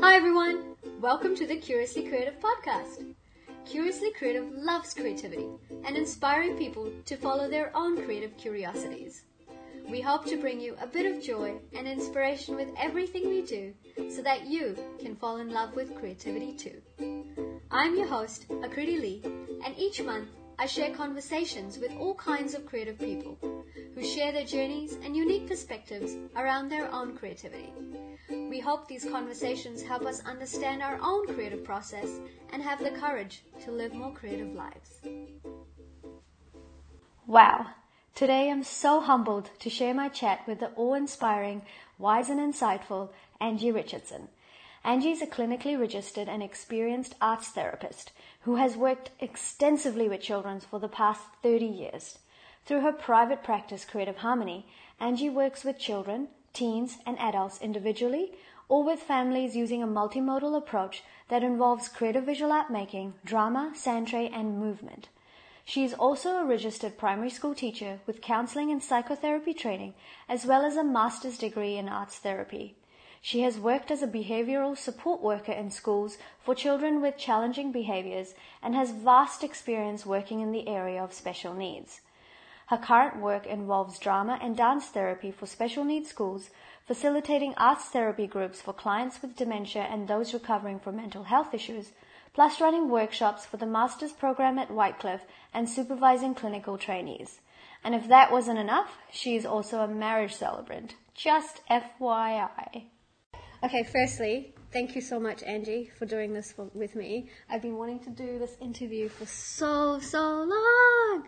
Hi everyone! Welcome to the Curiously Creative podcast. Curiously Creative loves creativity and inspiring people to follow their own creative curiosities. We hope to bring you a bit of joy and inspiration with everything we do so that you can fall in love with creativity too. I'm your host, Akriti Lee, and each month I share conversations with all kinds of creative people who share their journeys and unique perspectives around their own creativity. We hope these conversations help us understand our own creative process and have the courage to live more creative lives. Wow! Today I'm so humbled to share my chat with the awe inspiring, wise, and insightful Angie Richardson. Angie is a clinically registered and experienced arts therapist who has worked extensively with children for the past 30 years. Through her private practice, Creative Harmony, Angie works with children, teens, and adults individually or with families using a multimodal approach that involves creative visual art making, drama, sandtray, and movement. She is also a registered primary school teacher with counseling and psychotherapy training, as well as a master's degree in arts therapy. She has worked as a behavioral support worker in schools for children with challenging behaviors and has vast experience working in the area of special needs. Her current work involves drama and dance therapy for special needs schools, facilitating arts therapy groups for clients with dementia and those recovering from mental health issues, plus running workshops for the master's program at Whitecliffe and supervising clinical trainees. And if that wasn't enough, she is also a marriage celebrant. Just FYI. Okay, firstly, thank you so much, Angie, for doing this for, with me. I've been wanting to do this interview for so, so long.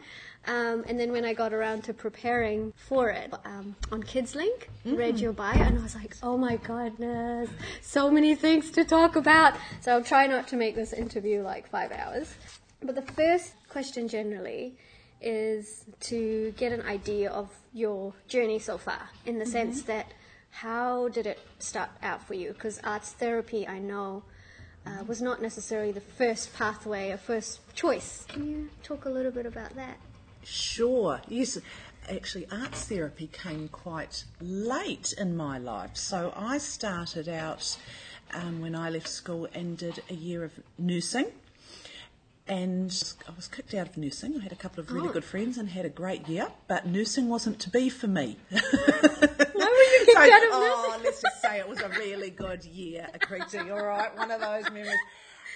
Um, and then when I got around to preparing for it um, on KidsLink, mm. read your bio, and I was like, oh my goodness, so many things to talk about. So I'll try not to make this interview like five hours. But the first question generally is to get an idea of your journey so far, in the mm-hmm. sense that how did it start out for you? Because arts therapy, I know, uh, was not necessarily the first pathway or first choice. Can you talk a little bit about that? Sure, yes. Actually, arts therapy came quite late in my life. So I started out um, when I left school and did a year of nursing and I was kicked out of nursing. I had a couple of really oh. good friends and had a great year, but nursing wasn't to be for me. Why were you kicked so, out of nursing? oh, let's just say it was a really good year, all right? One of those memories.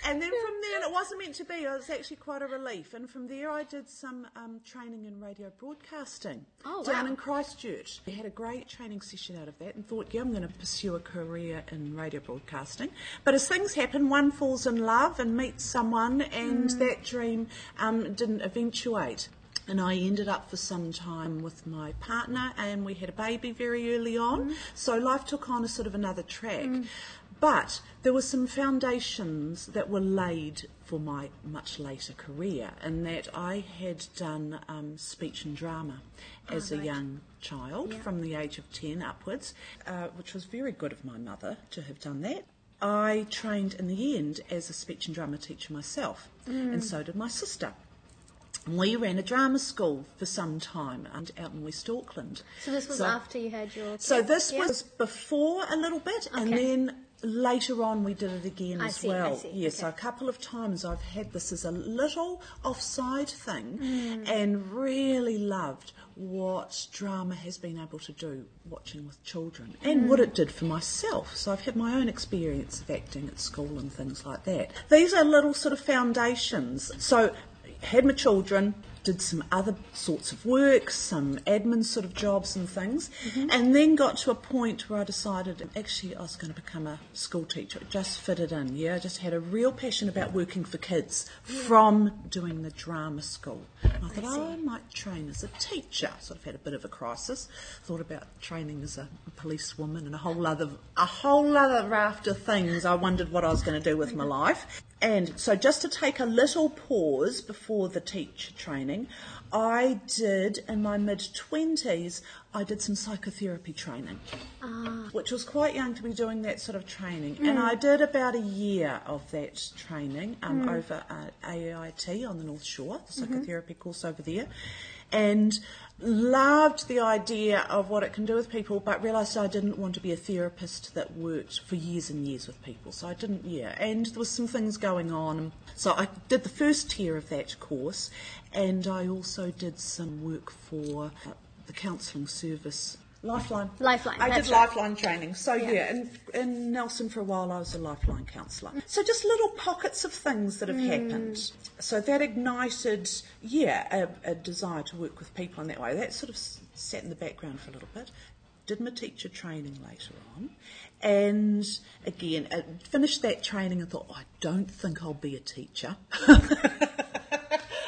And then from there, it wasn't meant to be. It was actually quite a relief. And from there, I did some um, training in radio broadcasting oh, down wow. in Christchurch. We had a great training session out of that and thought, yeah, I'm going to pursue a career in radio broadcasting. But as things happen, one falls in love and meets someone, and mm. that dream um, didn't eventuate and I ended up for some time with my partner, and we had a baby very early on. Mm. So life took on a sort of another track. Mm. But there were some foundations that were laid for my much later career, in that I had done um, speech and drama as oh, right. a young child yeah. from the age of 10 upwards, uh, which was very good of my mother to have done that. I trained in the end as a speech and drama teacher myself, mm. and so did my sister. We ran a drama school for some time out in West Auckland. So this was so, after you had your. So this yeah. was before a little bit, okay. and then later on we did it again I as see, well. Yes, okay. a couple of times I've had this as a little offside thing mm. and really loved what drama has been able to do watching with children and mm. what it did for myself. So I've had my own experience of acting at school and things like that. These are little sort of foundations. So had my children, did some other sorts of work, some admin sort of jobs and things, mm-hmm. and then got to a point where I decided actually I was going to become a school teacher. It just fitted in, yeah. I just had a real passion about working for kids from doing the drama school. And I thought, I, oh, I might train as a teacher. Sort of had a bit of a crisis. Thought about training as a policewoman and a whole other a whole other raft of things. I wondered what I was going to do with my life. And so, just to take a little pause before the teacher training, I did in my mid 20s, I did some psychotherapy training, ah. which was quite young to be doing that sort of training. Mm. And I did about a year of that training um, mm. over at AIT on the North Shore, the mm-hmm. psychotherapy mm-hmm. course over there. And loved the idea of what it can do with people, but realised I didn't want to be a therapist that worked for years and years with people. So I didn't, yeah. And there was some things going on. So I did the first tier of that course, and I also did some work for the counselling service Lifeline. Lifeline. I did right. Lifeline training. So yeah, yeah in, in, Nelson for a while I was a Lifeline counsellor. So just little pockets of things that have mm. happened. So that ignited, yeah, a, a, desire to work with people in that way. That sort of sat in the background for a little bit. Did my teacher training later on, and again I finished that training and thought, oh, I don't think I'll be a teacher.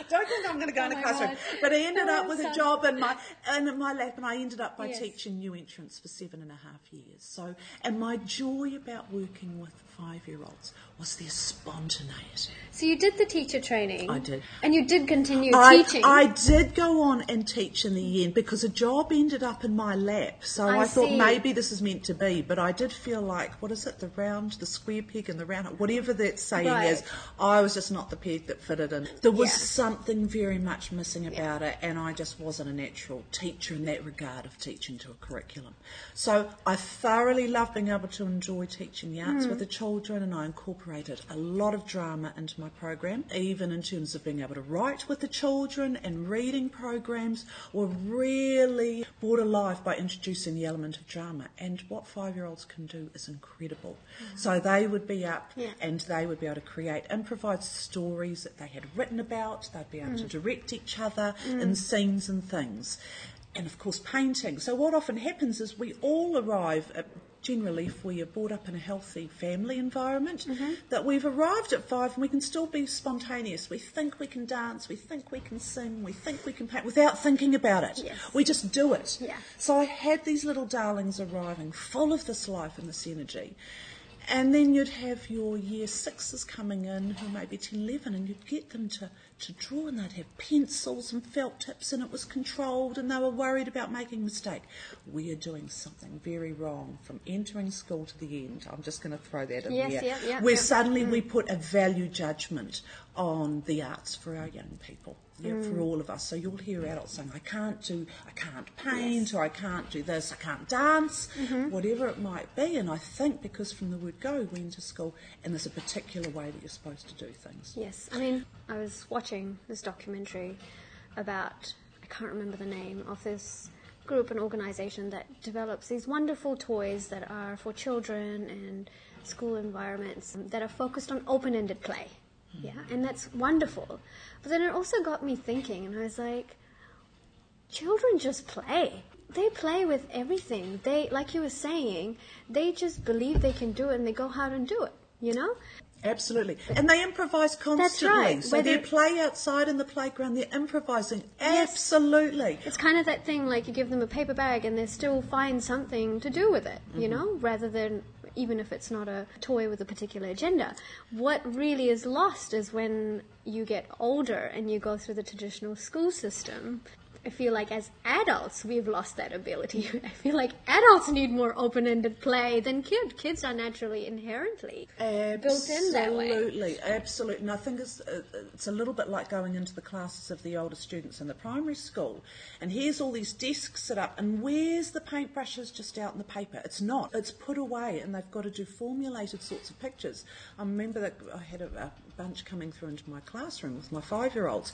don't think I'm going to go oh in a classroom. But I ended oh, up with a job in my in my lab, and I ended up by yes. teaching new entrants for seven and a half years. So, and my joy about working with five-year-olds was their spontaneity. So you did the teacher training. I did. And you did continue I, teaching. I did go on and teach in the end because a job ended up in my lap. So I, I thought maybe this is meant to be. But I did feel like, what is it, the round, the square peg and the round, whatever that saying right. is, I was just not the peg that fitted in. There was yeah. Something very much missing about yeah. it and I just wasn't a natural teacher in that regard of teaching to a curriculum. So I thoroughly love being able to enjoy teaching the arts mm. with the children and I incorporated a lot of drama into my program, even in terms of being able to write with the children and reading programs were really brought alive by introducing the element of drama. And what five-year-olds can do is incredible. Mm. So they would be up yeah. and they would be able to create improvised stories that they had written about. They'd be able mm. to direct each other mm. in scenes and things and of course painting. So what often happens is we all arrive at generally if we are brought up in a healthy family environment, mm-hmm. that we've arrived at five and we can still be spontaneous. We think we can dance, we think we can sing, we think we can paint without thinking about it. Yes. We just do it. Yeah. So I had these little darlings arriving full of this life and this energy. And then you'd have your year sixes coming in who may be 10, 11, and you'd get them to, to draw, and they'd have pencils and felt tips, and it was controlled, and they were worried about making a mistake. We are doing something very wrong from entering school to the end. I'm just going to throw that in yes, there. Yep, yep, where yep. suddenly mm. we put a value judgment on the arts for our young people yeah, mm. for all of us. So you'll hear adults saying, I can't do, I can't paint, yes. or I can't do this, I can't dance, mm-hmm. whatever it might be. And I think because from the word go, we enter school, and there's a particular way that you're supposed to do things. Yes, I mean, I was watching this documentary about, I can't remember the name of this group and organisation that develops these wonderful toys that are for children and school environments that are focused on open-ended play. Yeah, and that's wonderful. But then it also got me thinking, and I was like, children just play. They play with everything. They, like you were saying, they just believe they can do it and they go out and do it, you know? Absolutely. And they improvise constantly. That's right. So they play outside in the playground, they're improvising. Yes. Absolutely. It's kind of that thing like you give them a paper bag and they still find something to do with it, mm-hmm. you know, rather than even if it's not a toy with a particular agenda. What really is lost is when you get older and you go through the traditional school system I feel like as adults we've lost that ability. I feel like adults need more open-ended play than kids. Kids are naturally inherently absolutely, built in that way. Absolutely, absolutely. And I think it's, uh, it's a little bit like going into the classes of the older students in the primary school, and here's all these desks set up, and where's the paintbrushes just out in the paper? It's not. It's put away, and they've got to do formulated sorts of pictures. I remember that I had a, a bunch coming through into my classroom with my five-year-olds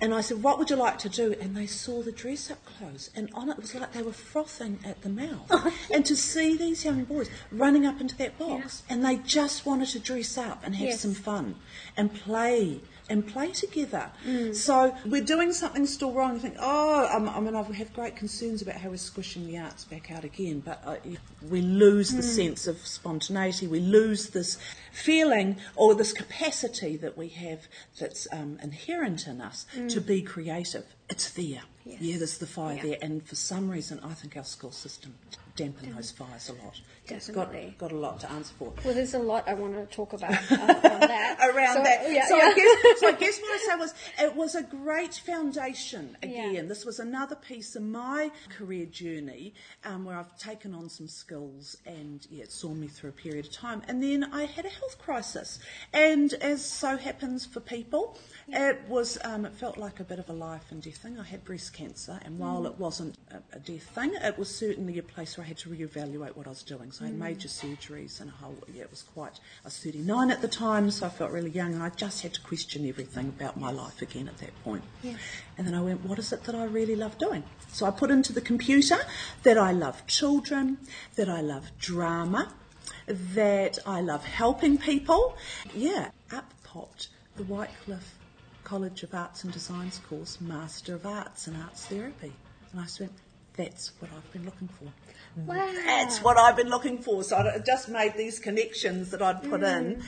and I said, What would you like to do? And they saw the dress up clothes, and on it was like they were frothing at the mouth. Oh. and to see these young boys running up into that box, yeah. and they just wanted to dress up and have yes. some fun and play and play together. Mm. So we're doing something still wrong. I think, oh, um, I mean, I have great concerns about how we're squishing the arts back out again, but uh, we lose mm. the sense of spontaneity. We lose this feeling or this capacity that we have that's um, inherent in us mm. to be creative. It's there. Yes. Yeah, there's the fire yeah. there, and for some reason, I think our school system dampen those fires a lot. Definitely. It's got, got a lot to answer for. Well, there's a lot I want to talk about uh, that. Around so, that. Yeah, so, yeah. I guess, so I guess what I say was it was a great foundation again. Yeah. This was another piece in my career journey um, where I've taken on some skills and yeah, it saw me through a period of time. And then I had a health crisis. And as so happens for people, it was um, it felt like a bit of a life and death thing. I had breast cancer, and while it wasn't a, a death thing, it was certainly a place where I had to reevaluate what I was doing. So I had mm. major surgeries and a whole, yeah, it was quite, I was 39 at the time, so I felt really young, and I just had to question everything about my life again at that point. Yeah. And then I went, what is it that I really love doing? So I put into the computer that I love children, that I love drama, that I love helping people. Yeah, up popped the Whitecliffe College of Arts and Designs course, Master of Arts and Arts Therapy. And I just went, that's what I've been looking for. Wow. That's what I've been looking for. So I just made these connections that I'd put in. Mm.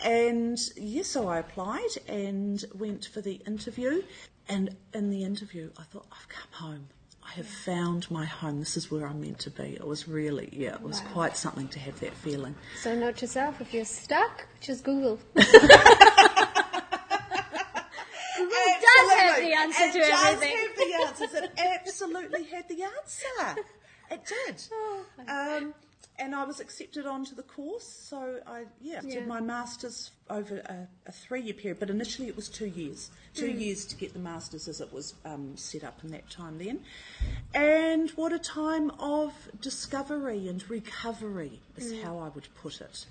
And yes, so I applied and went for the interview. And in the interview, I thought, I've come home. I have found my home. This is where I'm meant to be. It was really, yeah, it was Wow. quite something to have that feeling. So note to self, if you're stuck, just Google. the answer it to does everything. have the answers. It absolutely had the answer. It did. Oh, Um, and I was accepted onto the course, so I yeah, Yeah. did my masters over a, a three-year period. But initially, it was two years, two Hmm. years to get the masters as it was um, set up in that time then. And what a time of discovery and recovery is Hmm. how I would put it.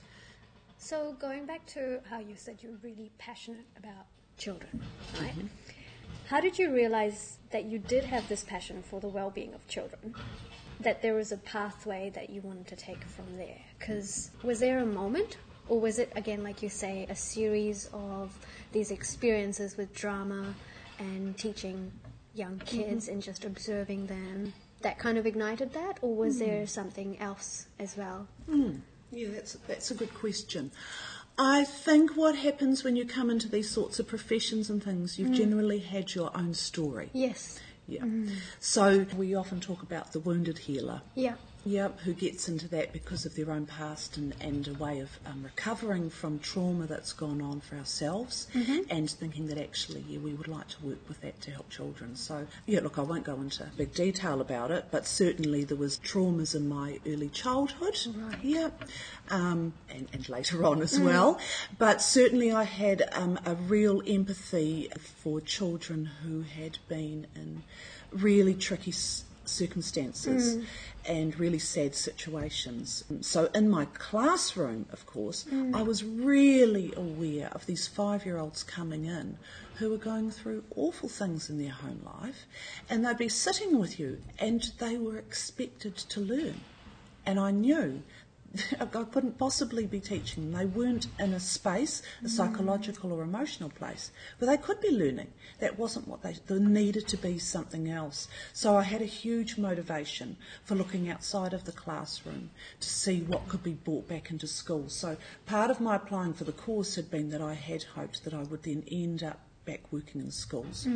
So going back to how you said you're really passionate about children, right? How did you realize that you did have this passion for the well-being of children? That there was a pathway that you wanted to take from there? Because was there a moment, or was it again, like you say, a series of these experiences with drama and teaching young mm-hmm. kids and just observing them that kind of ignited that, or was mm. there something else as well? Mm. Yeah, that's that's a good question. I think what happens when you come into these sorts of professions and things, you've mm. generally had your own story. Yes. Yeah. Mm. So we often talk about the wounded healer. Yeah. Yep, who gets into that because of their own past and, and a way of um, recovering from trauma that's gone on for ourselves and thinking that actually, yeah, we would like to work with that to help children. So, yeah, look, I won't go into big detail about it, but certainly there was traumas in my early childhood. Right. Yep. Um, and, and later on as well. But certainly I had um, a real empathy for children who had been in really tricky circumstances and really sad situations. So in my classroom, of course, I was really aware of these five-year-olds coming in who were going through awful things in their home life and they'd be sitting with you and they were expected to learn. And I knew I couldn't possibly be teaching them. They weren't in a space, a mm. psychological or emotional place, where they could be learning. That wasn't what they, there needed to be something else. So I had a huge motivation for looking outside of the classroom to see what could be brought back into school. So part of my applying for the course had been that I had hoped that I would then end up back working in schools,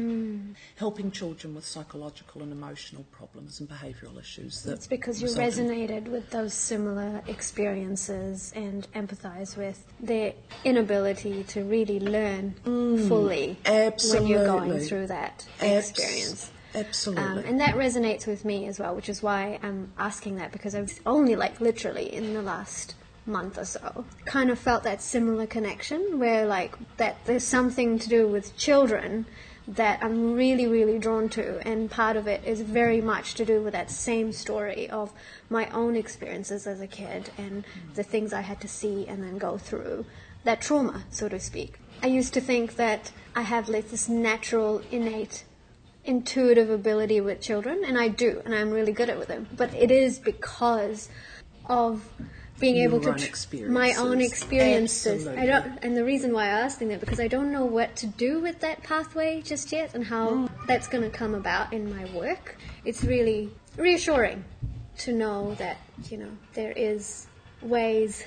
helping children with psychological and emotional problems and behavioural issues. That It's because you result in- resonated with those similar experiences and empathize with their inability to really learn fully when you're going through that Abs- experience. Absolutely. Um, and that resonates with me as well, which is why I'm asking that because I've only like literally in the last month or so kind of felt that similar connection where like that there's something to do with children that I'm really, really drawn to, and part of it is very much to do with that same story of my own experiences as a kid and the things I had to see and then go through. That trauma, so to speak. I used to think that I have like this natural, innate intuitive ability with children, and I do, and I'm really good at with them. But it is because of being able to tr- my own experiences. experiences. I don't, and the reason why I'm asking that because I don't know what to do with that pathway just yet, and how Mm. that's going to come about in my work. It's really reassuring to know that you know there is ways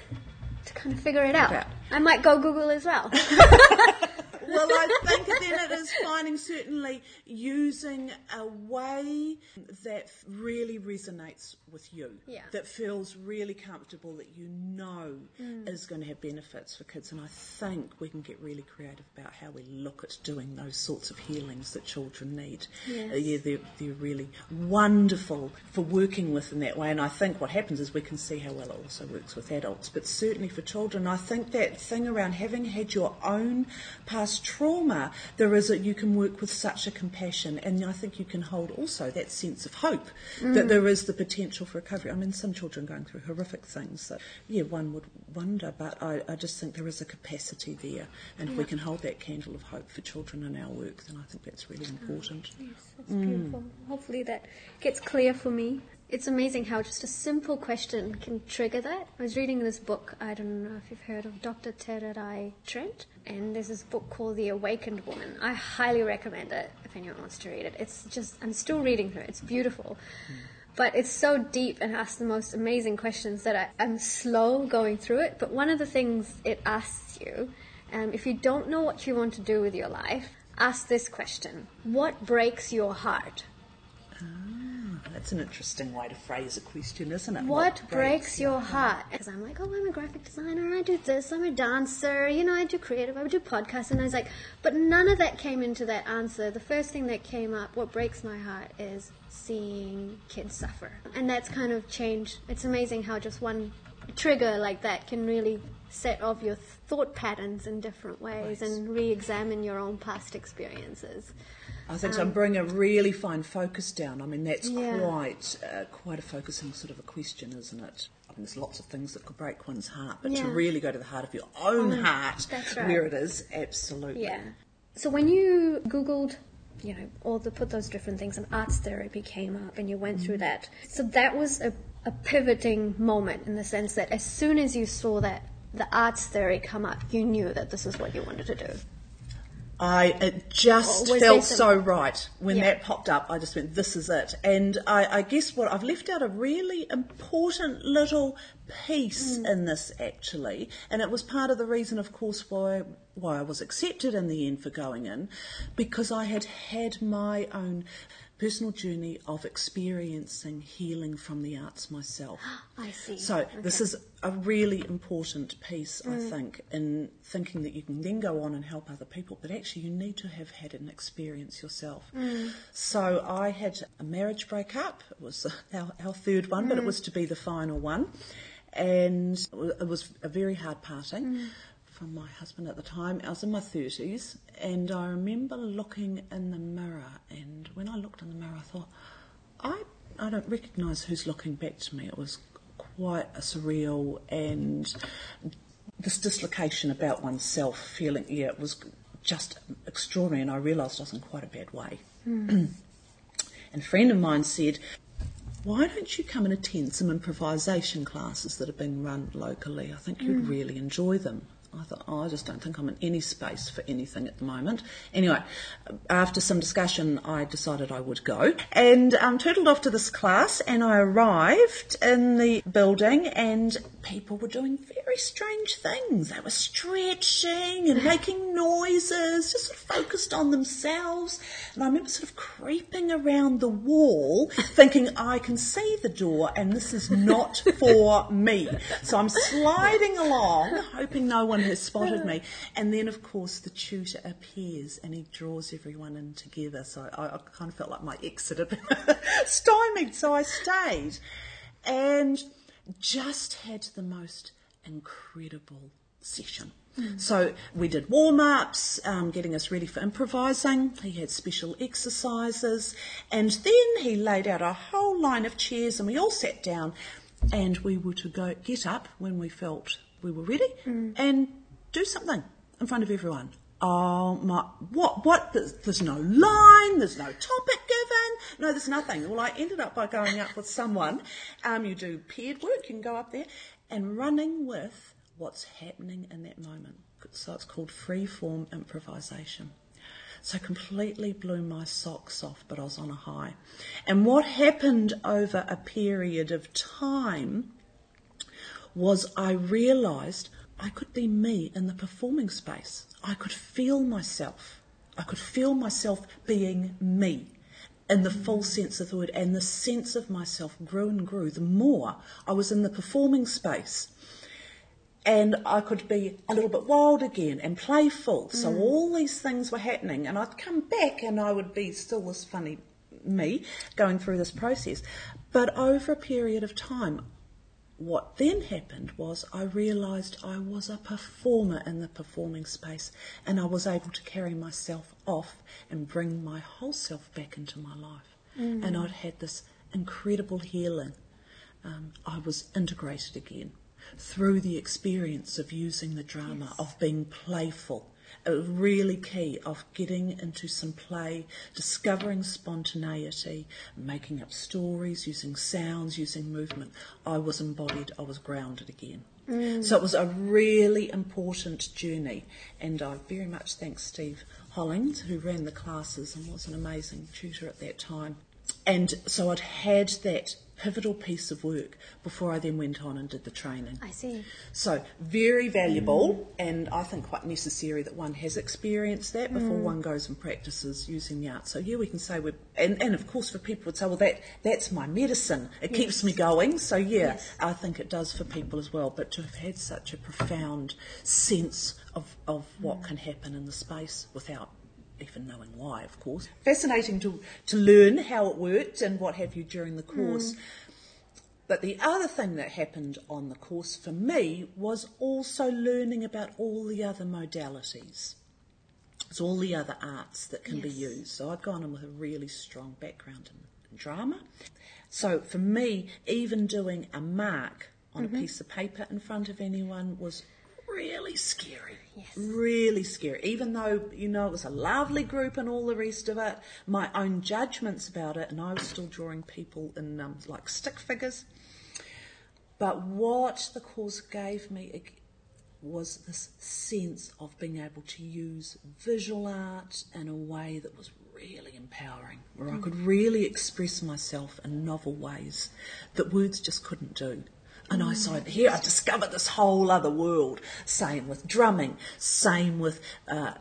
to kind of figure it out. Yeah. I might go Google as well. well, I think then it is finding certainly using a way that really resonates with you, Yeah. that feels really comfortable, that you know Mm. is going to have benefits for kids. And I think we can get really creative about how we look at doing those sorts of healings that children need. Yes. Uh, yeah, they're, they're really wonderful for working with in that way. And I think what happens is we can see how well it also works with adults, but certainly for children, I think that thing around having had your own past trauma, there is a, you can work with such a compassion, and I think you can hold also that sense of hope Mm. that there is the potential for recovery. I mean, some children going through horrific things that, yeah, one would wonder, but I, I just think there is a capacity there, and if we can hold that candle of hope for children in our work, then I think that's really important. Yes, that's Mm. beautiful. Hopefully that gets clear for me. It's amazing how just a simple question can trigger that. I was reading this book, I don't know if you've heard of Dr. Tererai Trent, and there's this book called The Awakened Woman. I highly recommend it if anyone wants to read it. It's just, I'm still reading through it, it's beautiful. But it's so deep and asks the most amazing questions that I, I'm slow going through it. But one of the things it asks you, um, if you don't know what you want to do with your life, ask this question What breaks your heart? That's an interesting way to phrase a question, isn't it? What breaks your heart? Because I'm like, oh, I'm a graphic designer, I do this, I'm a dancer, you know, I do creative, I do podcasts. And I was like, but none of that came into that answer. The first thing that came up, what breaks my heart, is seeing kids suffer. And that's kind of changed. It's amazing how just one trigger like that can really set of your thought patterns in different ways and re examine your own past experiences. I think so. And bring a really fine focus down. I mean, that's Um, Yeah. quite uh, quite a focusing sort of a question, isn't it? I mean, there's lots of things that could break one's heart, but to really go to the heart of your own Own- heart, right. where it is, absolutely. Yeah. So when you Googled, you know, all the put those different things and arts therapy came up and you went through that. So that was a, a pivoting moment in the sense that as soon as you saw that the arts therapy come up, you knew that this is what you wanted to do. I it just felt so right when Yeah. that popped up. I just went, "This is it." And I, I guess what I've left out a really important little piece Mm. in this actually, and it was part of the reason, of course, why why I was accepted in the end for going in, because I had had my own personal journey of experiencing healing from the arts myself. I see. So this is a really important piece, I mm. think, in thinking that you can then go on and help other people, but actually you need to have had an experience yourself. Mm. So I had a marriage breakup. It was our, our third one, but it mm. was to be the final one, and it was a very hard parting. From my husband at the time, I was in my 30s, and I remember looking in the mirror. And when I looked in the mirror, I thought, I I don't recognise who's looking back to me. It was quite a surreal and this dislocation about oneself, feeling yeah, it was just extraordinary. And I realised I was in quite a bad way. Hmm. and a friend of mine said. Why don't you come and attend some improvisation classes that are being run locally? I think you'd hmm. really enjoy them. I thought, oh, I just don't think I'm in any space for anything at the moment. Anyway, after some discussion, I decided I would go and um, turtled off to this class. And I arrived in the building, and people were doing very strange things. They were stretching and making noises, just sort of focused on themselves. And I remember sort of creeping around the wall, thinking, I can see the door, and this is not for me. So I'm sliding along, hoping no one has spotted me. And then, of course, the tutor appears and he draws everyone in together. So I, I kind of felt like my exit had been stymied. So I stayed and just had the most incredible session. So we did warm ups, um, getting us ready for improvising. He had special exercises, and then he laid out a whole line of chairs, and we all sat down, and we were to go get up when we felt we were ready and do something in front of everyone. Oh my! What? What? There's, there's no line. There's no topic given. No, there's nothing. Well, I ended up by going up with someone. Um, you do paired work. You can go up there and running with what's happening in that moment. So it's called free form improvisation. So completely blew my socks off, but I was on a high. And what happened over a period of time was I realised I could be me in the performing space. I could feel myself. I could feel myself being me in the full sense of the word, and the sense of myself grew and grew the more I was in the performing space. And I could be a little bit wild again and playful. So mm. all these things were happening, and I'd come back and I would be still this funny me going through this process. But over a period of time, what then happened was I realised I was a performer in the performing space and I was able to carry myself off and bring my whole self back into my life. Mm. And I'd had this incredible healing. Um, I was integrated again through the experience of using the drama, yes. of being playful, really key of getting into some play, discovering spontaneity, making up stories, using sounds, using movement. I was embodied, I was grounded again. Mm. So it was a really important journey, and I very much thank Steve Hollings, who ran the classes and was an amazing tutor at that time. And so I'd had that pivotal piece of work before I then went on and did the training. I see. So, very valuable mm. and I think quite necessary that one has experienced that before mm. one goes and practices using the art. So, yeah, we can say we're, and, and of course, for people would say, well, that that's my medicine. It yes. keeps me going. So, yeah, yes. I think it does for people as well. But to have had such a profound sense of, of what mm. can happen in the space without even knowing why, of course. Fascinating to, to learn how it worked and what have you during the course. Mm. But the other thing that happened on the course for me was also learning about all the other modalities. It's all the other arts that can yes. be used. So I'd gone in with a really strong background in, in drama. So for me, even doing a mark on mm-hmm. a piece of paper in front of anyone was really scary. Yes. Really scary. Even though, you know, it was a lovely group and all the rest of it, my own judgments about it, and I was still drawing people in um, like stick figures. But what the course gave me was this sense of being able to use visual art in a way that was really empowering, where mm. I could really express myself in novel ways that words just couldn't do. And I saw it here, I discovered this whole other world. Same with drumming, same with uh,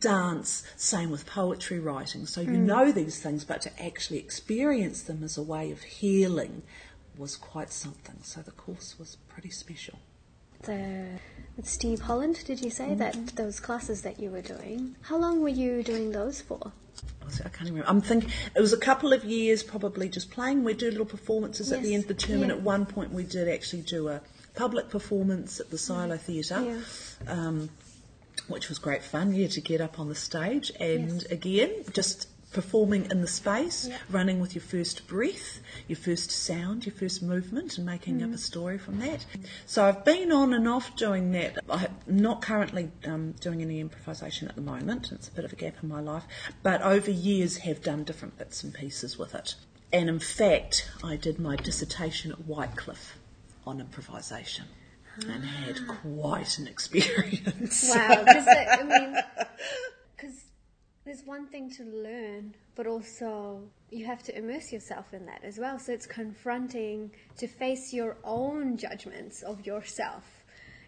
dance, same with poetry writing. So you mm. know these things, but to actually experience them as a way of healing was quite something. So the course was pretty special. The, with Steve Holland, did you say mm-hmm. that those classes that you were doing? How long were you doing those for? I can't remember. I'm thinking it was a couple of years probably just playing. We do little performances yes. at the end of the term, yeah. and at one point we did actually do a public performance at the Silo Theatre. Yeah. Um, which was great fun, yeah, to get up on the stage and yes. again, just performing in the space, running with your first breath, your first sound, your first movement, and making mm. up a story from that. So I've been on and off doing that. I'm not currently um, doing any improvisation at the moment. It's a bit of a gap in my life, but over years have done different bits and pieces with it. And in fact, I did my dissertation at Whitecliffe on improvisation and had ah. quite an experience. Wow, because I mean, there's one thing to learn, but also you have to immerse yourself in that as well. So it's confronting to face your own judgments of yourself,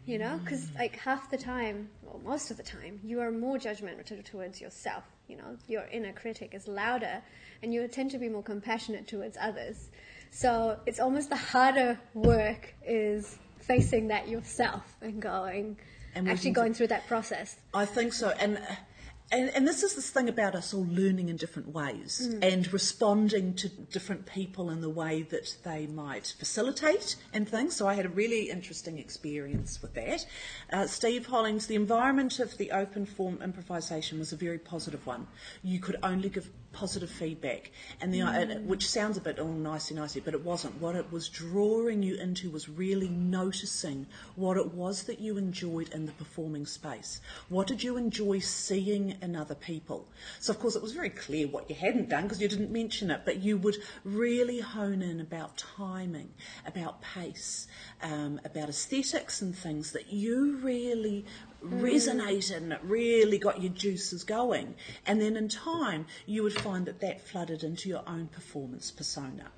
you know? Because, mm. like, half the time, well, most of the time, you are more judgmental towards yourself. You know, your inner critic is louder, and you tend to be more compassionate towards others. So it's almost the harder work is facing that yourself and going, and actually going through that process. I think so. And and, and, this is this thing about us all learning in different ways mm. and responding to different people in the way that they might facilitate and things. So I had a really interesting experience with that. Uh, Steve Hollings, the environment of the open form improvisation was a very positive one. You could only give positive feedback, and the mm. which sounds a bit all nicey nicey, but it wasn't. What it was drawing you into was really noticing what it was that you enjoyed in the performing space. What did you enjoy seeing in other people? So of course it was very clear what you hadn't done because you didn't mention it, but you would really hone in about timing, about pace, um, about aesthetics and things that you really. Mm-hmm. resonated and it really got your juices going. And then in time, you would find that that flooded into your own performance persona.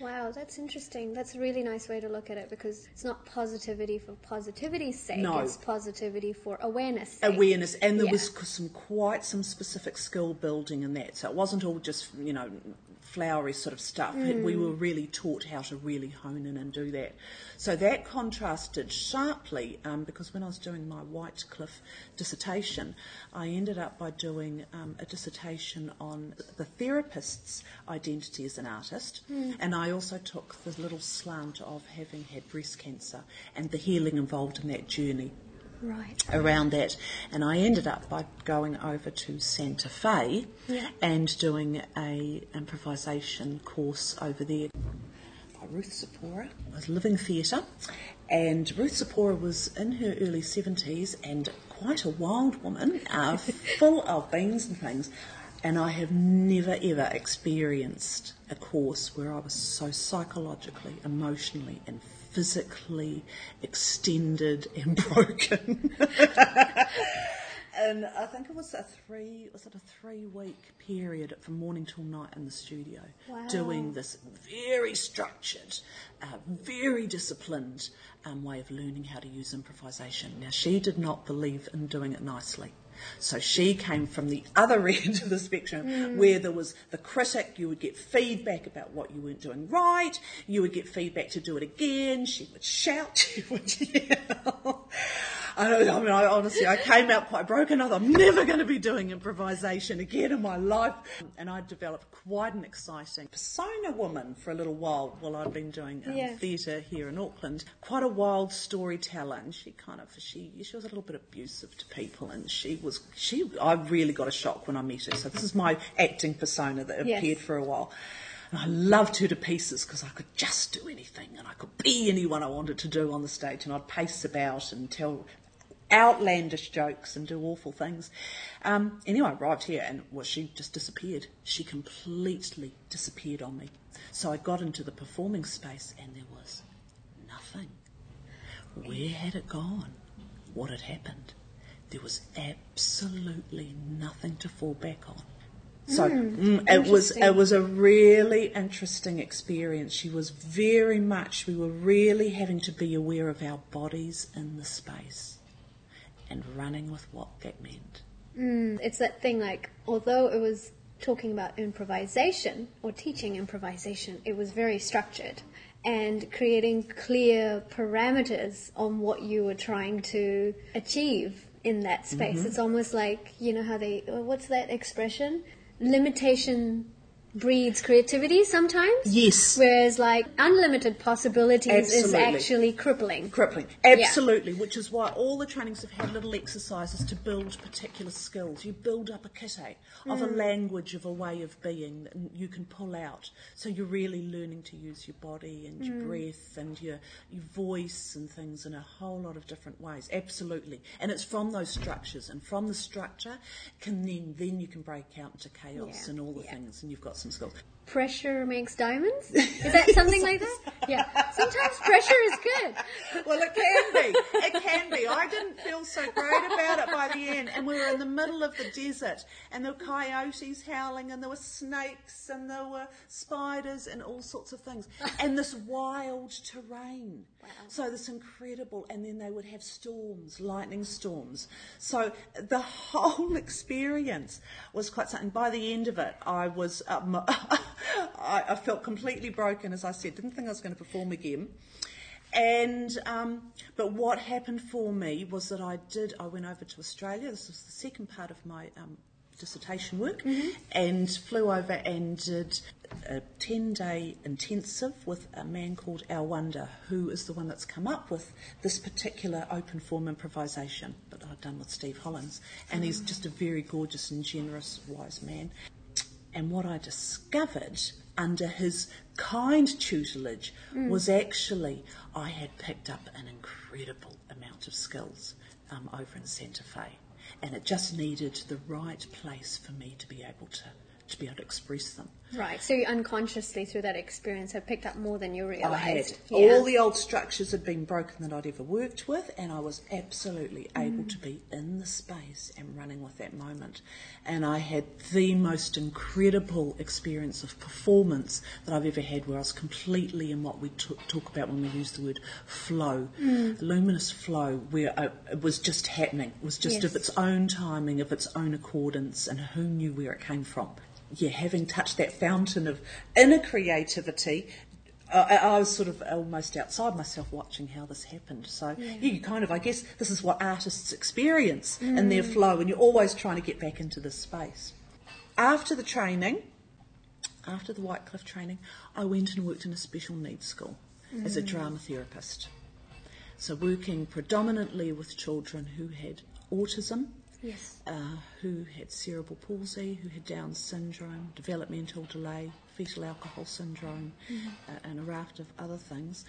Wow, that's interesting. That's a really nice way to look at it because it's not positivity for positivity's sake. No. It's positivity for awareness. Sake. Awareness, and there yeah. was some quite some specific skill building in that. So it wasn't all just you know flowery sort of stuff. We were really taught how to really hone in and do that. So that contrasted sharply um, because when I was doing my Whitecliffe dissertation, I ended up by doing um, a dissertation on the therapist's identity as an artist, and I also took the little slant of having had breast cancer and the healing involved in that journey Right. around that. And I ended up by going over to Santa Fe Yeah. and doing a improvisation course over there by Ruth Zaporah. I was living theatre, and Ruth Zaporah was in her early seventies and quite a wild woman, uh, full of beans and things. And I have never ever experienced a course where I was so psychologically, emotionally, and physically extended and broken. and I think it was a three was it a three week period from morning till night in the studio Wow. doing this very structured, uh, very disciplined um, way of learning how to use improvisation. Now she did not believe in doing it nicely. So she came from the other end of the spectrum mm. where there was the critic, you would get feedback about what you weren't doing right, you would get feedback to do it again, she would shout, she would yell. I, I mean, I honestly, I came out quite broken. I thought, I'm never going to be doing improvisation again in my life. And I developed quite an exciting persona woman for a little while while I'd been doing um, Yeah. theatre here in Auckland. Quite a wild storyteller, and she kind of she she was a little bit abusive to people, and she was she. I really got a shock when I met her. So this is my acting persona that Yes. appeared for a while. And I loved her to pieces because I could just do anything and I could be anyone I wanted to do on the stage and I'd pace about and tell outlandish jokes and do awful things. Um, anyway, I arrived here and well, she just disappeared. She completely disappeared on me. So I got into the performing space and there was nothing. Where had it gone? What had happened? There was absolutely nothing to fall back on. So mm, it was it was a really interesting experience. She was very much we were really having to be aware of our bodies in the space and running with what that meant. It's that thing like, although it was talking about improvisation or teaching improvisation, it was very structured and creating clear parameters on what you were trying to achieve in that space. Mm-hmm. It's almost like, you know how they, uh, what's that expression? Limitation breeds creativity sometimes. Yes. Whereas like unlimited possibilities is actually crippling. Crippling, absolutely. Which is why all the trainings have had little exercises to build particular skills. You build up a kitty of a hmm. language, of a way of being that you can pull out. So you're really learning to use your body and your hmm. breath and your your voice and things in a whole lot of different ways. Absolutely, and it's from those structures, and from the structure, can then then you can break out into chaos Yeah, and all the yeah. things, and you've got some skills. Pressure makes diamonds? Is that something like that? Yeah. Sometimes pressure is good. Well, it can be. It can be. I didn't feel so great about it by the end. And we were in the middle of the desert, and there were coyotes howling, and there were snakes, and there were spiders, and all sorts of things. And this wild terrain. Wow. So this incredible, and then they would have storms, lightning storms. So the whole experience was quite something. By the end of it, I was, um, I, I felt completely broken, as I said. Didn't think I was going to perform again. And um, but what happened for me was that I did. I went over to Australia. This was the second part of my um, dissertation work, and flew over and did a ten-day intensive with a man called Al Wunder, who is the one that's come up with this particular open form improvisation that I've done with Steve Hollings, and he's just a very gorgeous and generous, wise man. And what I discovered under his kind tutelage was actually I had picked up an incredible amount of skills um, over in Santa Fe. And it just needed the right place for me to be able to, to be able to express them. Right. So you unconsciously through that experience have picked up more than you realized. I had Yeah. all the old structures had been broken that I'd ever worked with, and I was absolutely able to be in the space and running with that moment. And I had the most incredible experience of performance that I've ever had, where I was completely in what we t- talk about when we use the word flow, luminous flow, where uh, it was just happening. It was just Yes. of its own timing, of its own accordance, and who knew where it came from. Yeah, having touched that fountain of inner creativity, I, I was sort of almost outside myself watching how this happened. So yeah. you kind of, I guess, this is what artists experience mm. in their flow, and you're always trying to get back into this space. After the training, after the Whitecliffe training, I went and worked in a special needs school mm. as a mm. drama therapist. So working predominantly with children who had autism, yes. uh, who had cerebral palsy, who had Down syndrome, developmental delay, fetal alcohol syndrome, mm-hmm. uh, and a raft of other things.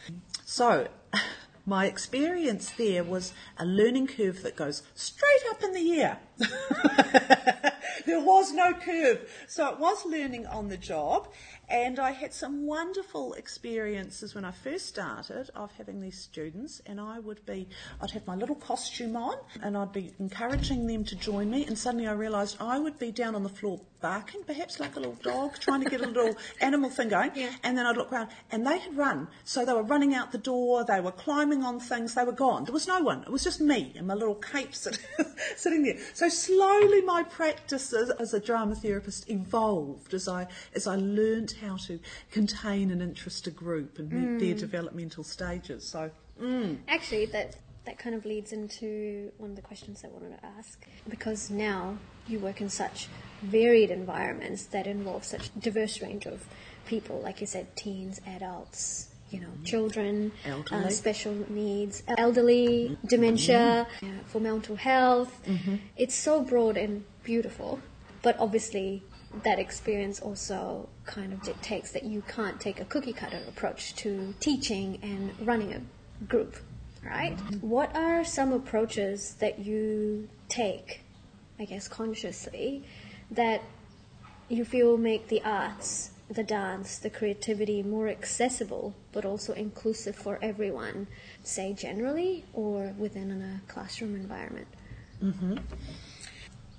So, my experience there was a learning curve that goes straight up in the air. there was no curve. So it was learning on the job. And I had some wonderful experiences when I first started of having these students, and I would be, I'd have my little costume on, and I'd be encouraging them to join me, and suddenly I realised I would be down on the floor barking, perhaps like a little dog, trying to get a little animal thing going, yeah. and then I'd look around, and they had run. So they were running out the door, they were climbing on things, they were gone. There was no one. It was just me and my little cape sitting there. So slowly my practice as, as a drama therapist evolved as I, as I learned how to contain and interest a group and meet mm. their developmental stages. So, mm. actually, that that kind of leads into one of the questions I wanted to ask because now you work in such varied environments that involve such diverse range of people, like you said, teens, adults, you know, mm. children, uh, special needs, elderly, mm-hmm. dementia, mm-hmm. for mental health. Mm-hmm. It's so broad and beautiful, but obviously that experience also kind of dictates that you can't take a cookie cutter approach to teaching and running a group, right? Mm-hmm. What are some approaches that you take, I guess consciously, that you feel make the arts, the dance, the creativity more accessible but also inclusive for everyone, say generally or within a classroom environment? Mm-hmm.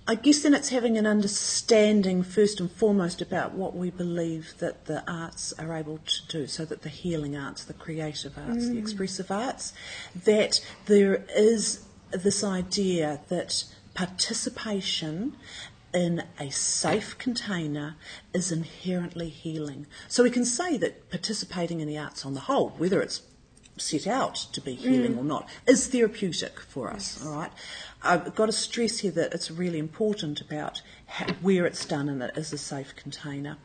I guess then it's having an understanding first and foremost about what we believe that the arts are able to do, so that the healing arts, the creative arts, mm. the expressive arts, that there is this idea that participation in a safe container is inherently healing. So we can say that participating in the arts on the whole, whether it's set out to be healing mm. or not, is therapeutic for us, yes. all right? I've got to stress here that it's really important about how, where it's done and that it is a safe container.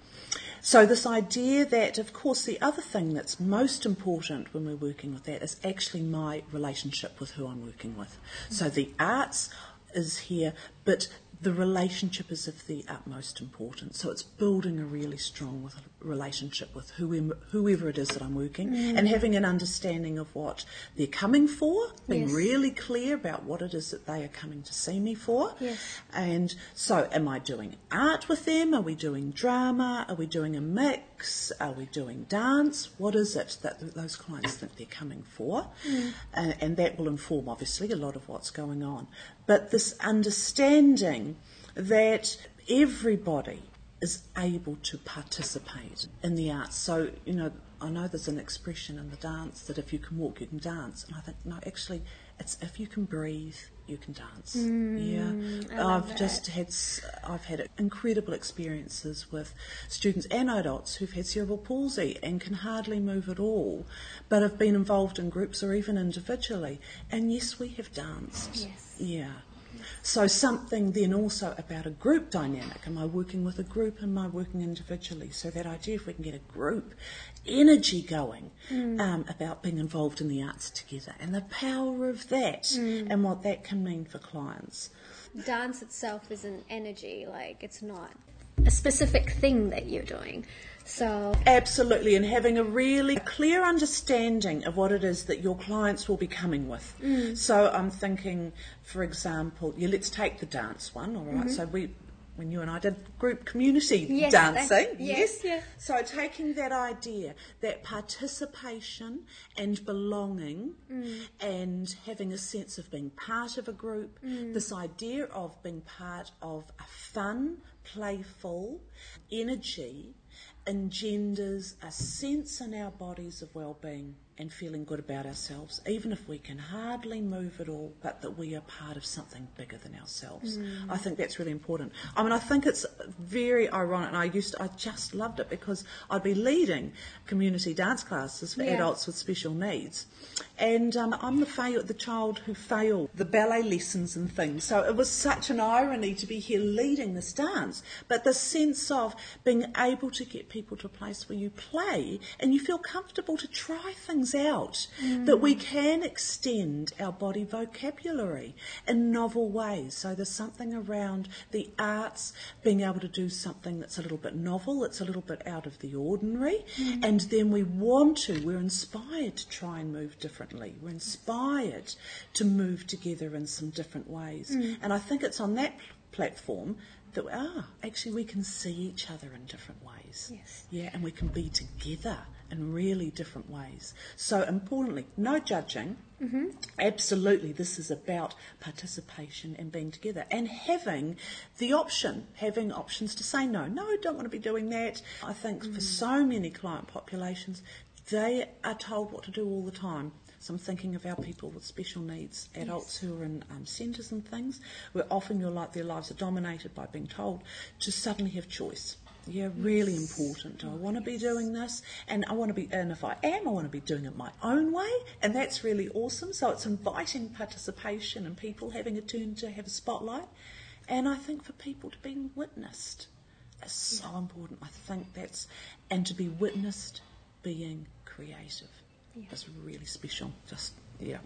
So, this idea that, of course, the other thing that's most important when we're working with that is actually my relationship with who I'm working with. So, the arts is here, but the relationship is of the utmost importance. So it's building a really strong relationship with whoever, whoever it is that I'm working mm. and having an understanding of what they're coming for, being yes. really clear about what it is that they are coming to see me for. Yes. And so, am I doing art with them? Are we doing drama? Are we doing a mix? Are we doing dance? What is it that those clients think they're coming for? Mm. And, and that will inform, obviously, a lot of what's going on. But this understanding that everybody is able to participate in the arts. So, you know, I know there's an expression in the dance that if you can walk, you can dance. And I think, no, actually, it's if you can breathe, you can dance. Mm, yeah, I've that. just had I've had incredible experiences with students and adults who've had cerebral palsy and can hardly move at all, but have been involved in groups or even individually. And yes, we have danced. Yes. Yeah. So something then also about a group dynamic. Am I working with a group? Am I working individually? So that idea, if we can get a group energy going mm. um, about being involved in the arts together and the power of that mm. and what that can mean for clients. Dance itself is an energy, like it's not a specific thing that you're doing. So absolutely, and having a really clear understanding of what it is that your clients will be coming with. Mm. So I'm thinking, for example, yeah, let's take the dance one. All right? mm-hmm. so we when you and I did group community yes, dancing. Yes, yes. So taking that idea, that participation and belonging mm. and having a sense of being part of a group, mm. this idea of being part of a fun, playful energy engenders a sense in our bodies of well-being and feeling good about ourselves, even if we can hardly move at all, but that we are part of something bigger than ourselves. Mm. I think that's really important. I mean, I think it's very ironic, and I used to, I just loved it because I'd be leading community dance classes for yeah. adults with special needs, and um, I'm the fail, the child who failed the ballet lessons and things. So it was such an irony to be here leading this dance, but the sense of being able to get people to a place where you play and you feel comfortable to try things things out, mm. that we can extend our body vocabulary in novel ways. So there's something around the arts being able to do something that's a little bit novel, that's a little bit out of the ordinary, mm. and then we want to, we're inspired to try and move differently. We're inspired to move together in some different ways. Mm. And I think it's on that platform that ah, actually we can see each other in different ways. Yes. Yeah, and we can be together in really different ways. So, importantly, no judging. Mm-hmm. Absolutely, this is about participation and being together and having the option, having options to say no. No, don't want to be doing that. I think mm-hmm. for so many client populations, they are told what to do all the time. So I'm thinking of our people with special needs, adults yes. who are in um, centres and things, where often life, their lives are dominated by being told to suddenly have choice. Yeah, really important. I want to be doing this, and I want to be, and if I am, I want to be doing it my own way, and that's really awesome. So it's inviting participation and people having a turn to have a spotlight, and I think for people to be witnessed is so important. I think that's, and to be witnessed being creative yeah. is really special. Just yeah.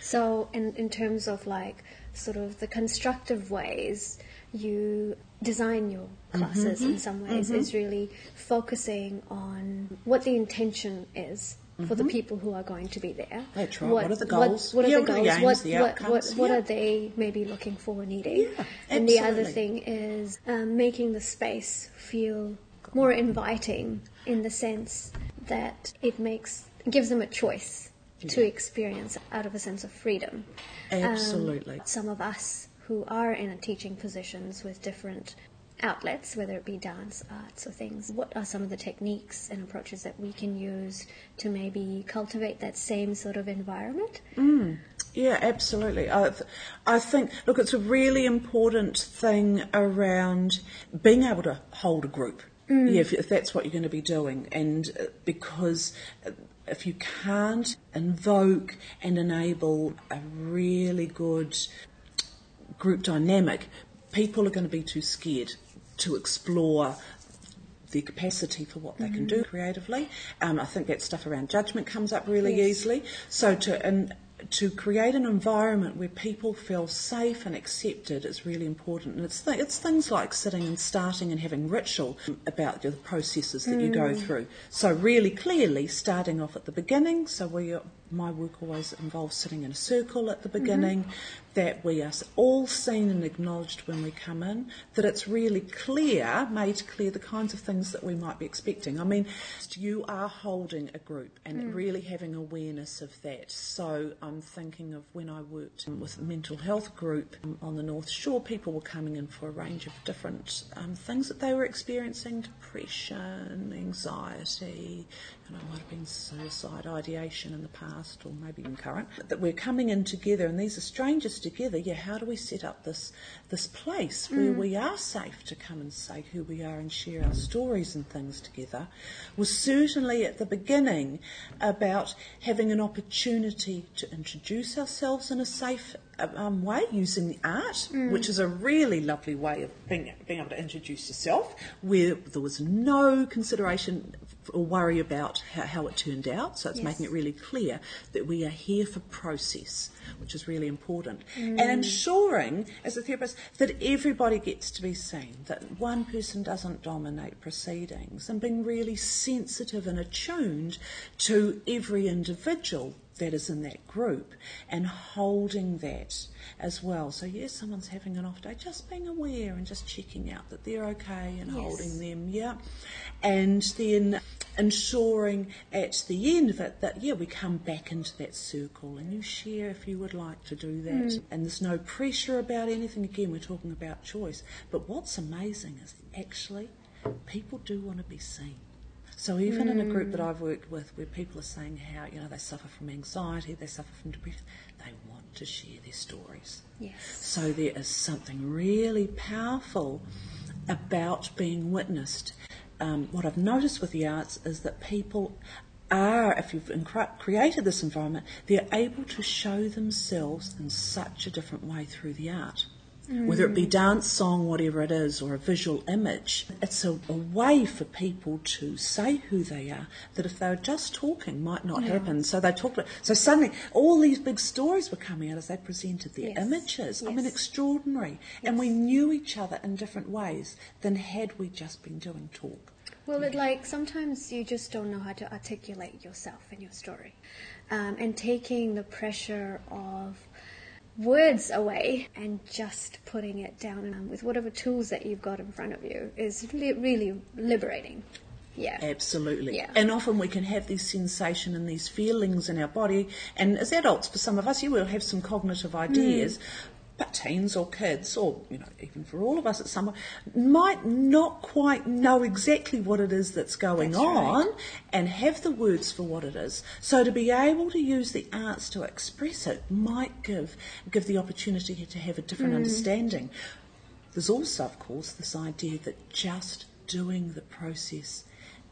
So, in in terms of like sort of the constructive ways you design your classes mm-hmm. in some ways mm-hmm. is really focusing on what the intention is for the mm-hmm. people who are going to be there. Right. What, what are the goals? What, what are the goals? The what, the what, what, what yeah. are they maybe looking for, needing? Yeah, and the other thing is um, making the space feel more inviting in the sense that it makes gives them a choice yeah. to experience out of a sense of freedom. Absolutely. Um, some of us who are in teaching positions with different outlets, whether it be dance, arts, or things. What are some of the techniques and approaches that we can use to maybe cultivate that same sort of environment? Mm. Yeah, absolutely. I, th- I think, look, it's a really important thing around being able to hold a group. Mm. Yeah, if, if, that's what you're going to be doing, and uh, because uh, if you can't invoke and enable a really good group dynamic, people are going to be too scared to explore their capacity for what they mm-hmm. can do creatively. Um, I think that stuff around judgment comes up really yes. easily. So to and to create an environment where people feel safe and accepted is really important. And it's, th- it's things like sitting and starting and having ritual about the processes that mm. you go mm. through. So really clearly starting off at the beginning. So we, my work always involves sitting in a circle at the beginning, mm-hmm that we are all seen and acknowledged when we come in, that it's really clear, made clear the kinds of things that we might be expecting. I mean, you are holding a group and mm. really having awareness of that. So I'm thinking of when I worked with a mental health group on the North Shore, people were coming in for a range of different um, things that they were experiencing depression, anxiety, and know, might have been suicide ideation in the past or maybe even current, that we're coming in together and these are strangers together, yeah, how do we set up this this place where mm. we are safe to come and say who we are and share our stories and things together was certainly at the beginning about having an opportunity to introduce ourselves in a safe um, way using the art, mm. which is a really lovely way of being, being able to introduce yourself, where there was no consideration or worry about how, how, it turned out. So it's yes. making it really clear that we are here for process, which is really important. Mm. And ensuring, as a therapist, that everybody gets to be seen, that one person doesn't dominate proceedings, and being really sensitive and attuned to every individual that is in that group and holding that as well. So, yes, someone's having an off day, just being aware and just checking out that they're okay and yes. holding them, yeah. And then ensuring at the end of it that, yeah, we come back into that circle and you share if you would like to do that. Mm. And there's no pressure about anything. Again, we're talking about choice. But what's amazing is actually people do want to be seen. So even in a group that I've worked with where people are saying how, you know, they suffer from anxiety, they suffer from depression, they want to share their stories. Yes. So there is something really powerful about being witnessed. Um, what I've noticed with the arts is that people are, if you've created this environment, they're able to show themselves in such a different way through the art. Whether it be dance, song, whatever it is, or a visual image, it's a, a way for people to say who they are that if they were just talking might not happen. So they talk. So suddenly, all these big stories were coming out as they presented their Yes. images. I mean, Yes. extraordinary. And we knew each other in different ways than had we just been doing talk. Well, it like sometimes you just don't know how to articulate yourself and your story, um, and taking the pressure of words away and just putting it down um, with whatever tools that you've got in front of you is li- really liberating. Yeah. Absolutely. Yeah. And often we can have these sensation and these feelings in our body. And as adults, for some of us, you will have some cognitive ideas. But teens or kids, or you know, even for all of us at some point, might not quite know exactly what it is that's going That's right. on, and have the words for what it is. So to be able to use the arts to express it might give give the opportunity to have a different mm. understanding. There's also, of course, this idea that just doing the process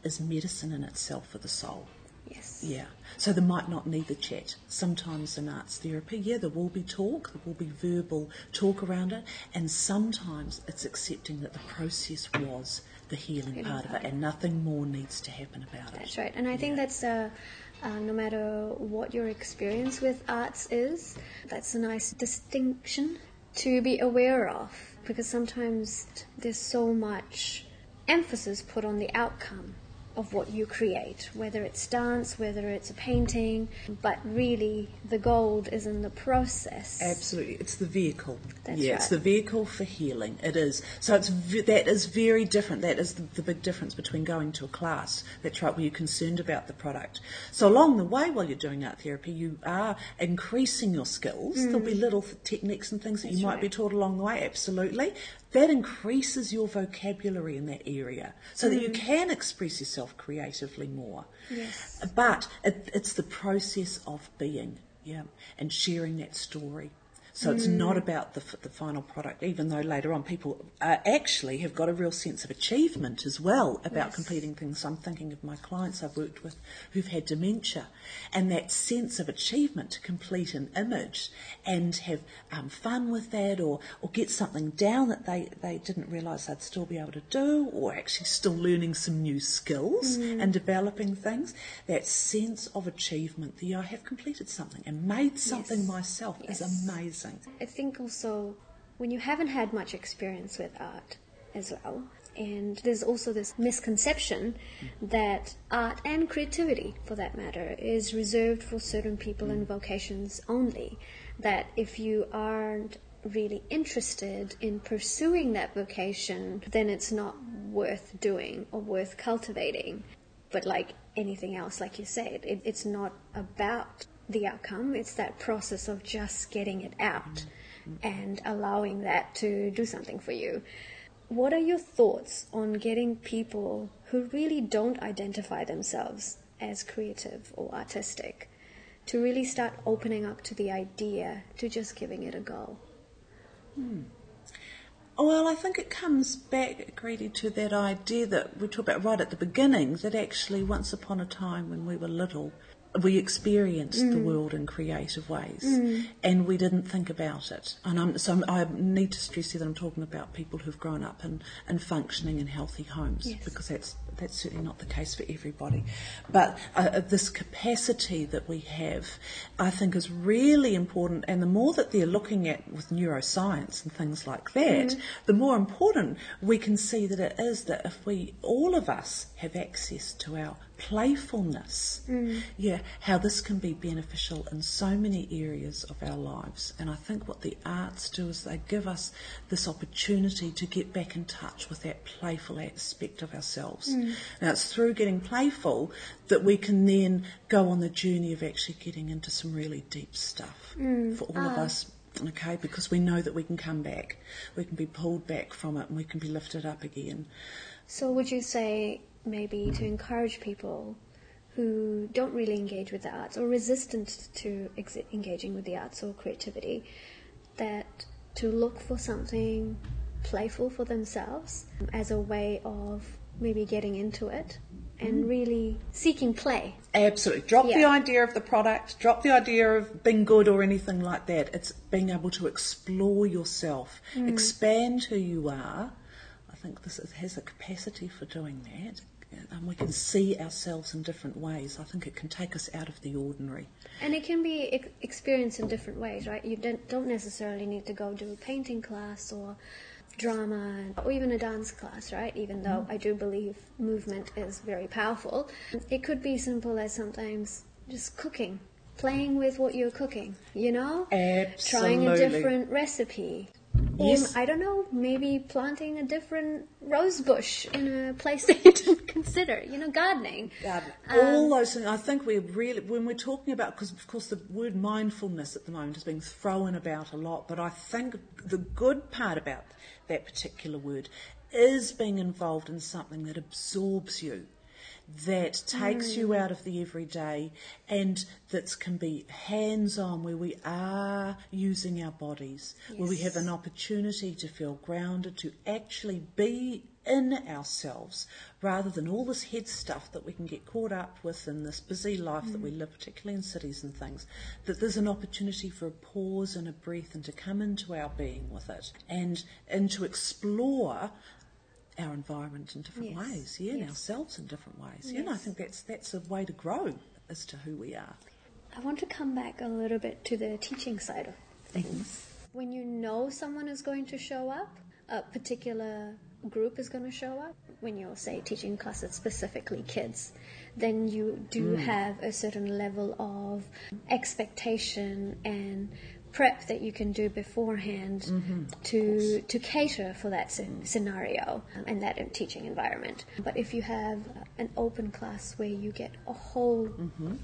is medicine in itself for the soul. Yes. Yeah. So they might not need the chat. Sometimes in arts therapy, yeah, there will be talk, there will be verbal talk around it, and sometimes it's accepting that the process was the healing part of it and nothing more needs to happen about it. That's right, and I think that's uh, uh, no matter what your experience with arts is, that's a nice distinction to be aware of because sometimes there's so much emphasis put on the outcome of what you create, whether it's dance, whether it's a painting, but really the gold is in the process. Absolutely, it's the vehicle. That's yeah, it's the vehicle for healing. It is. So it's that is very different. That is the, the big difference between going to a class. That's right, where you're concerned about the product. So along the way, while you're doing art therapy, you are increasing your skills. There'll be little techniques and things that you Mm. That's might be taught along the way. Absolutely. That increases your vocabulary in that area, so that you mm-hmm. can express yourself creatively more. Yes. But it, it's the process of being, yeah, and sharing that story. So it's Mm. not about the, the final product, even though later on people uh, actually have got a real sense of achievement as well about Yes. completing things. So I'm thinking of my clients I've worked with who've had dementia, and that sense of achievement to complete an image and have um, fun with that, or or get something down that they they didn't realise they'd still be able to do, or actually still learning some new skills and developing things. That sense of achievement, the I have completed something and made something Yes. myself is Yes. I think also when you haven't had much experience with art as well, and there's also this misconception mm. that art and creativity, for that matter, is reserved for certain people and mm. vocations only. That if you aren't really interested in pursuing that vocation, then it's not worth doing or worth cultivating. But like anything else, like you said, it, it's not about the outcome, it's that process of just getting it out and allowing that to do something for you. What are your thoughts on getting people who really don't identify themselves as creative or artistic to really start opening up to the idea to just giving it a go? Oh, Well, I think it comes back, Grady, to that idea that we talked about right at the beginning that actually, once upon a time when we were little, we experienced the world in creative ways and we didn't think about it. And I'm, so I need to stress here that I'm talking about people who've grown up in, in functioning and healthy homes Yes. because that's that's certainly not the case for everybody. But uh, uh, this capacity that we have, I think, is really important. And the more that they're looking at with neuroscience and things like that, the more important we can see that it is that if we, all of us, have access to our playfulness, mm. yeah, how this can be beneficial in so many areas of our lives. And I think what the arts do is they give us this opportunity to get back in touch with that playful aspect of ourselves. Mm. Now, it's through getting playful that we can then go on the journey of actually getting into some really deep stuff mm. for all of ah. us. Okay, because we know that we can come back, we can be pulled back from it, and we can be lifted up again. So, would you say maybe to encourage people who don't really engage with the arts or resistant to ex- engaging with the arts or creativity that to look for something playful for themselves as a way of maybe getting into it and really seeking play. Absolutely. Drop the idea of the product, drop the idea of being good or anything like that. It's being able to explore yourself, Mm. expand who you are. I think this is- has a capacity for doing that. And we can see ourselves in different ways. I think it can take us out of the ordinary. And it can be ex- experienced in different ways, right? You don't, don't necessarily need to go do a painting class or drama or even a dance class, right? Even though mm. I do believe movement is very powerful. It could be simple as sometimes just cooking, playing with what you're cooking, you know? Trying a different recipe. Yes. Or, I don't know, maybe planting a different rose bush in a place that you didn't consider, you know, gardening. Garden. Um, All those things. I think we're really when we're talking about because of course the word mindfulness at the moment is being thrown about a lot. But I think the good part about that particular word is being involved in something that absorbs you. That takes you Mm. out of the everyday and that can be hands on, where we are using our bodies, where we have an opportunity to feel grounded, to actually be in ourselves rather than all this head stuff that we can get caught up with in this busy life that we live, particularly in cities and things. That there's an opportunity for a pause and a breath and to come into our being with it and, and to explore our environment in different Yes, ways, yeah, and ourselves in different ways. Yeah, and I think that's that's a way to grow as to who we are. I want to come back a little bit to the teaching side of things. When you know someone is going to show up, a particular group is going to show up, when you're, say, teaching classes, specifically kids, then you do mm. have a certain level of expectation and prep that you can do beforehand to to cater for that scen- scenario and that in- teaching environment. But if you have an open class where you get a whole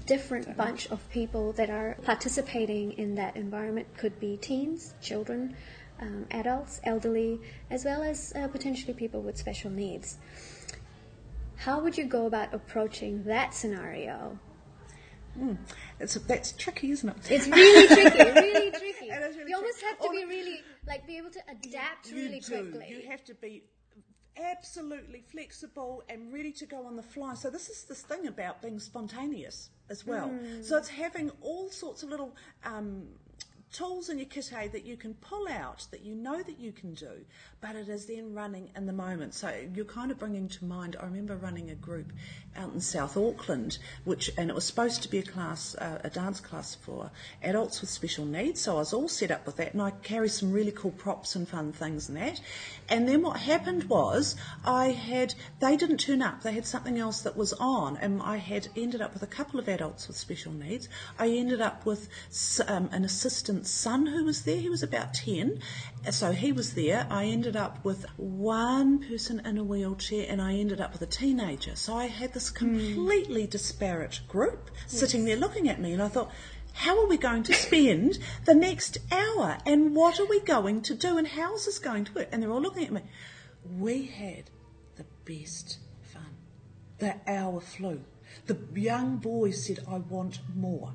different bunch of people that are participating in that environment, could be teens, children, um, adults, elderly, as well as uh, potentially people with special needs. How would you go about approaching that scenario? It's that's tricky, isn't it? It's really tricky, really tricky. It really you almost tricky. have to Oh, be really, like, be able to adapt you really do. quickly. You have to be absolutely flexible and ready to go on the fly. So this is this thing about being spontaneous as well. Hmm. So it's having all sorts of little um, tools in your kitty that you can pull out that you know that you can do, but it is then running in the moment. So you're kind of bringing to mind. I remember running a group out in South Auckland, which and it was supposed to be a class, uh, a dance class for adults with special needs. So I was all set up with that, and I carry some really cool props and fun things and that. And then what happened was I had they didn't turn up. They had something else that was on, and I had ended up with a couple of adults with special needs. I ended up with um, an assistant son who was there. He was about ten, so he was there. I ended up with one person in a wheelchair, and I ended up with a teenager. So I had this hmm. completely disparate group sitting there looking at me, and I thought. How are we going to spend the next hour? And what are we going to do? And how is this going to work? And they're all looking at me. We had the best fun. The hour flew. The young boy said, I want more.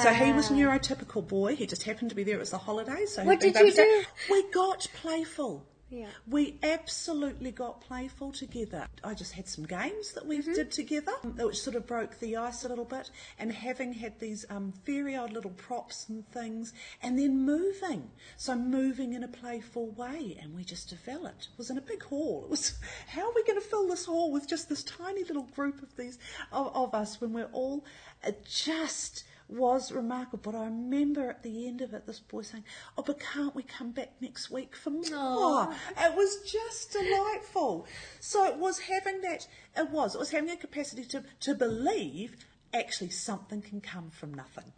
So he was Wow. neurotypical boy. He just happened to be there. It was the holidays. So What did you do? We got playful. Yeah. We absolutely got playful together. I just had some games that Mm-hmm. we did together, which sort of broke the ice a little bit. And having had these um, very odd little props and things, and then moving. So moving in a playful way, and we just developed. It was in a big hall. It was how are we going to fill this hall with just this tiny little group of these of, of us when we're all uh, just was remarkable. But I remember at the end of it, this boy saying, "Oh, but can't we come back next week for more?" It was just delightful. So it was having that. It was. It was having a capacity to to believe actually something can come from nothing.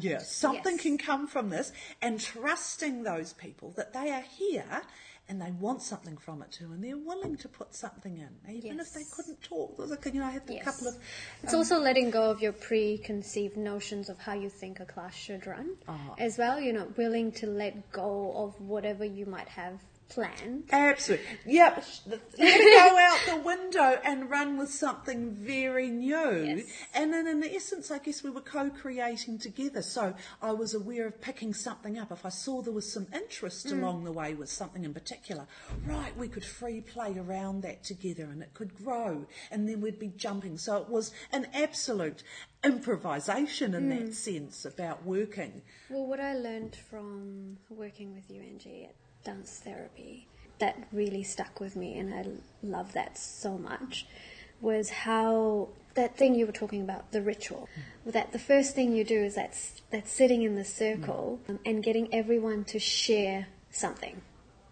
Yeah, something Yes. can come from this, and trusting those people that they are here and they want something from it too, and they're willing to put something in, even if they couldn't talk. You know, I had a Yes. couple of It's um, also letting go of your preconceived notions of how you think a class should run Oh. as well. You're not willing to let go of whatever you might have planned. Absolutely. Yep. Go out the window and run with something very new. Yes. And then, in essence, I guess we were co creating together. So I was aware of picking something up. If I saw there was some interest mm. along the way with something in particular, right, we could free play around that together and it could grow. And then we'd be jumping. So it was an absolute improvisation in that mm. sense about working. Well, what I learned from working with you, Angie, at dance therapy, that really stuck with me, and I love that so much, was how that thing you were talking about, the ritual, that the first thing you do is that, that sitting in the circle um, and getting everyone to share something.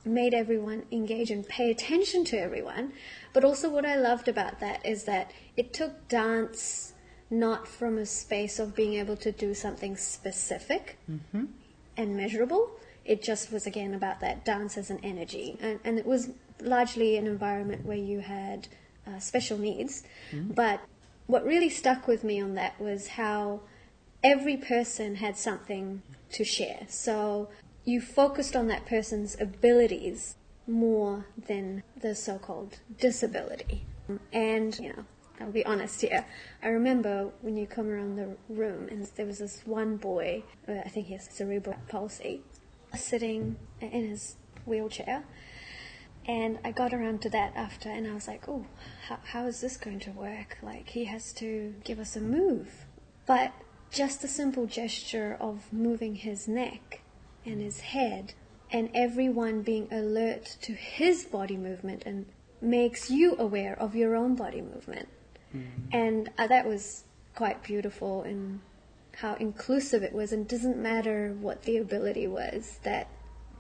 Made everyone engage and pay attention to everyone. But also, what I loved about that is that it took dance not from a space of being able to do something specific and measurable. It just was again about that dance as an energy, and, and it was largely an environment where you had uh, special needs. But what really stuck with me on that was how every person had something to share. So you focused on that person's abilities more than the so-called disability. And you know, I'll be honest here. I remember when you come around the room, and there was this one boy. uh, I think he has cerebral palsy, sitting in his wheelchair. And I got around to that after, and I was like, oh, how, how is this going to work? Like, he has to give us a move. But just the simple gesture of moving his neck and his head, and everyone being alert to his body movement and makes you aware of your own body movement. And uh, that was quite beautiful in how inclusive it was, and doesn't matter what the ability was, that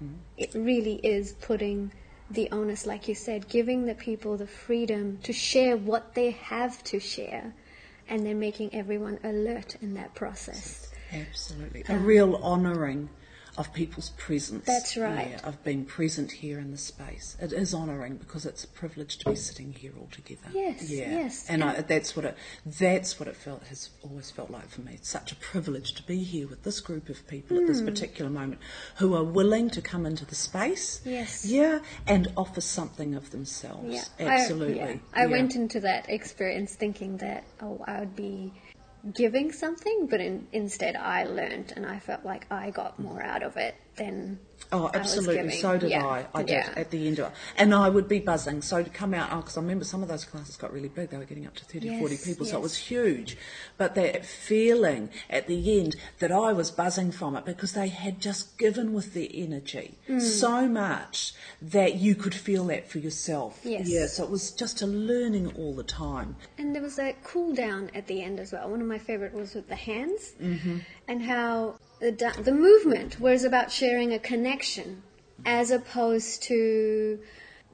mm-hmm. it really is putting the onus, like you said, giving the people the freedom to share what they have to share, and then making everyone alert in that process. Absolutely. A um, real honouring of people's presence. That's right. Yeah, of being present here in the space. It is honouring because it's a privilege to be sitting here all together. Yes, Yeah. yes. And I, that's what it that's what it felt has always felt like for me. It's such a privilege to be here with this group of people at Hmm. this particular moment who are willing to come into the space. Yes. Yeah. And offer something of themselves. Yeah, Absolutely. I, yeah. I Yeah. went into that experience thinking that oh, I would be giving something, but in, instead I learned, and I felt like I got more out of it than Oh, absolutely. So did Yeah, I. I did yeah. at the end of it. And I would be buzzing. So to come out, because I remember some of those classes got really big. They were getting up to 30, 40 Yes, people. So it was huge. But that feeling at the end that I was buzzing from it because they had just given with their energy Mm. so much that you could feel that for yourself. Yes. Yeah. So it was just a learning all the time. And there was a cool down at the end as well. One of my favorite was with the hands mm-hmm. and how the the movement was about sharing a connection as opposed to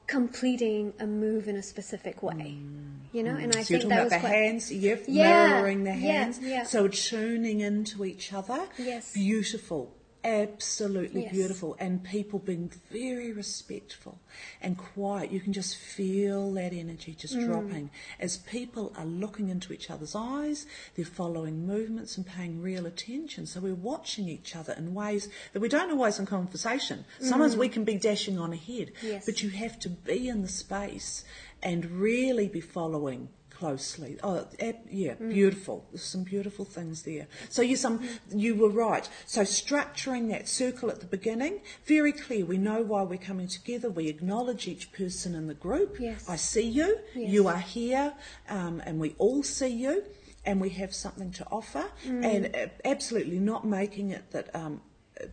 completing a move in a specific way. Mm. You know, and mm. I so you're think talking that about was the quite hands, yep, Yeah, mirroring the yeah, hands. yeah. So tuning into each other. Yes. Beautiful. Absolutely Yes. beautiful. And people being very respectful and quiet. You can just feel that energy just Mm. dropping. As people are looking into each other's eyes, they're following movements and paying real attention. So we're watching each other in ways that we don't always in conversation. Sometimes we can be dashing on ahead. Mm. Yes. But you have to be in the space and really be following closely. Oh, yeah, Mm. beautiful. There's some beautiful things there. So you some you were right. So structuring that circle at the beginning, very clear. We know why we're coming together. We acknowledge each person in the group. Yes. I see you. Yes. You are here, um, and we all see you, and we have something to offer. Mm. And uh, absolutely not making it that. Um,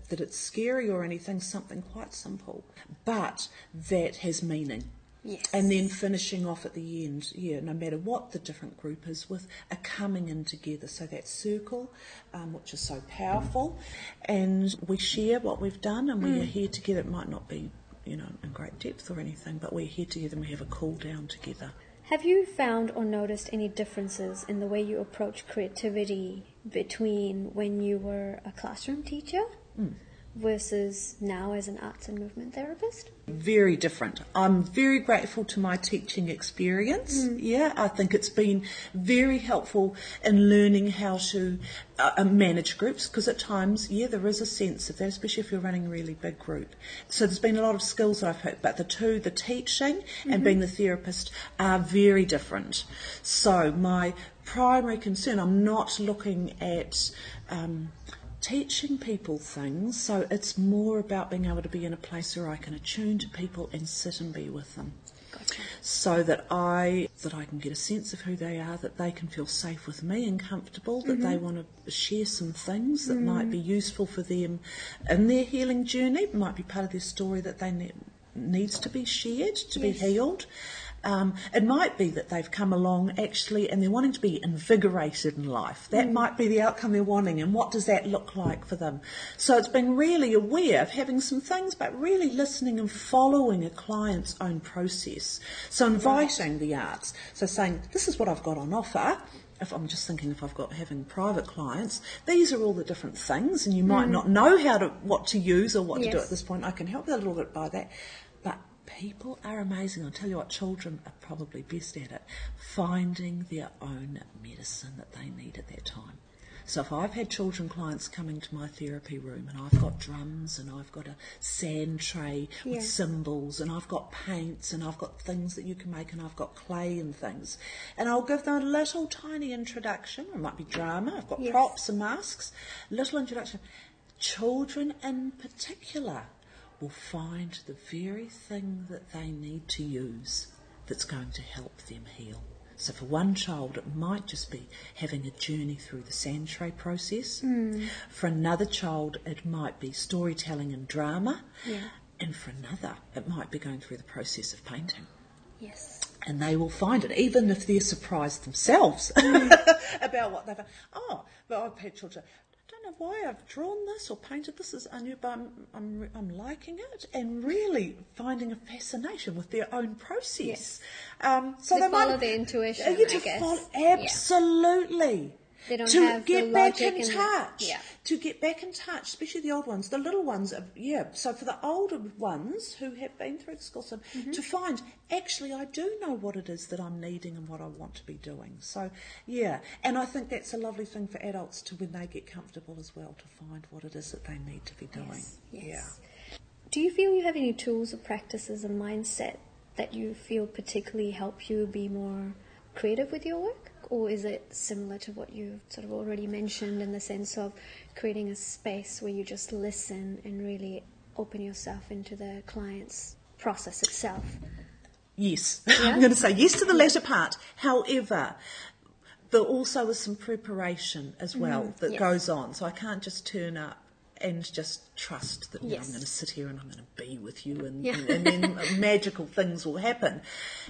that it's scary or anything, something quite simple, but that has meaning. Yes. And then finishing off at the end, yeah, no matter what the different group is with, a coming in together. So that circle, um, which is so powerful, and we share what we've done, and we are here together. It might not be, you know, in great depth or anything, but we're here together and we have a cool down together. Have you found or noticed any differences in the way you approach creativity between when you were a classroom teacher versus now as an arts and movement therapist? Very different. I'm very grateful to my teaching experience. Yeah, I think it's been very helpful in learning how to uh, uh, manage groups because at times, yeah, there is a sense of that, especially if you're running a really big group. So there's been a lot of skills that I've heard, but the two, the teaching and being the therapist, are very different. So my primary concern, I'm not looking at um, teaching people things, so it's more about being able to be in a place where I can attune to people and sit and be with them. Gotcha. So that I that I can get a sense of who they are, that they can feel safe with me and comfortable, that they mm-hmm. want to share some things that mm-hmm. might be useful for them in their healing journey, might be part of their story that they ne- needs to be shared to be healed. Um, it might be that they've come along actually and they're wanting to be invigorated in life. That might be the outcome they're wanting, and what does that look like for them? So it's been really aware of having some things, but really listening and following a client's own process. So inviting the arts. So saying, this is what I've got on offer. If I'm just thinking if I've got having private clients, these are all the different things, and you might not know how to what to use or what to do at this point. I can help you a little bit by that, people are amazing. I'll tell you what, children are probably best at it, finding their own medicine that they need at that time. So if I've had children clients coming to my therapy room and I've got drums and I've got a sand tray Yeah. with symbols and I've got paints and I've got things that you can make and I've got clay and things, and I'll give them a little tiny introduction. It might be drama. I've got Yes. props and masks. Little introduction. Children in particular will find the very thing that they need to use that's going to help them heal. So for one child, it might just be having a journey through the sand tray process. Hmm. For another child, it might be storytelling and drama. Yeah. And for another, it might be going through the process of painting Yes. and they will find it, even if they're surprised themselves hmm. about what they've. Oh, but I've had children. I don't know why I've drawn this or painted this as new, but I'm, I'm, I'm liking it and really finding a fascination with their own process. Yes. Um, so They they follow might, their intuition, Uh, I guess. follow- absolutely. Don't to get back in and the- touch yeah. to get back in touch, especially the old ones. The little ones, are, yeah. So for the older ones who have been through the school system, Mm-hmm. to find actually I do know what it is that I'm needing and what I want to be doing. So yeah, and I think that's a lovely thing for adults to when they get comfortable as well to find what it is that they need to be doing. Yes, yes. Yeah. Do you feel you have any tools or practices and mindset that you feel particularly help you be more creative with your work? Or is it similar to what you've sort of already mentioned in the sense of creating a space where you just listen and really open yourself into the client's process itself? Yes, I'm going to say yes to the latter part. However, there also is some preparation as well mm-hmm. that yes. goes on. So I can't just turn up and just trust that know, I'm going to sit here and I'm going to be with you and, Yeah. and, then magical things will happen.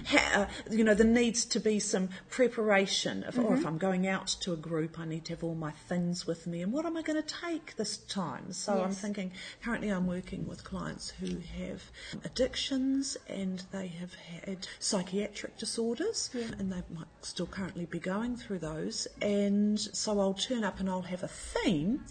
Ha, uh, you know, there needs to be some preparation. If, Or Mm-hmm. if I'm going out to a group, I need to have all my things with me and what am I going to take this time? So I'm thinking, currently I'm working with clients who have addictions and they have had psychiatric disorders and they might still currently be going through those. And so I'll turn up and I'll have a theme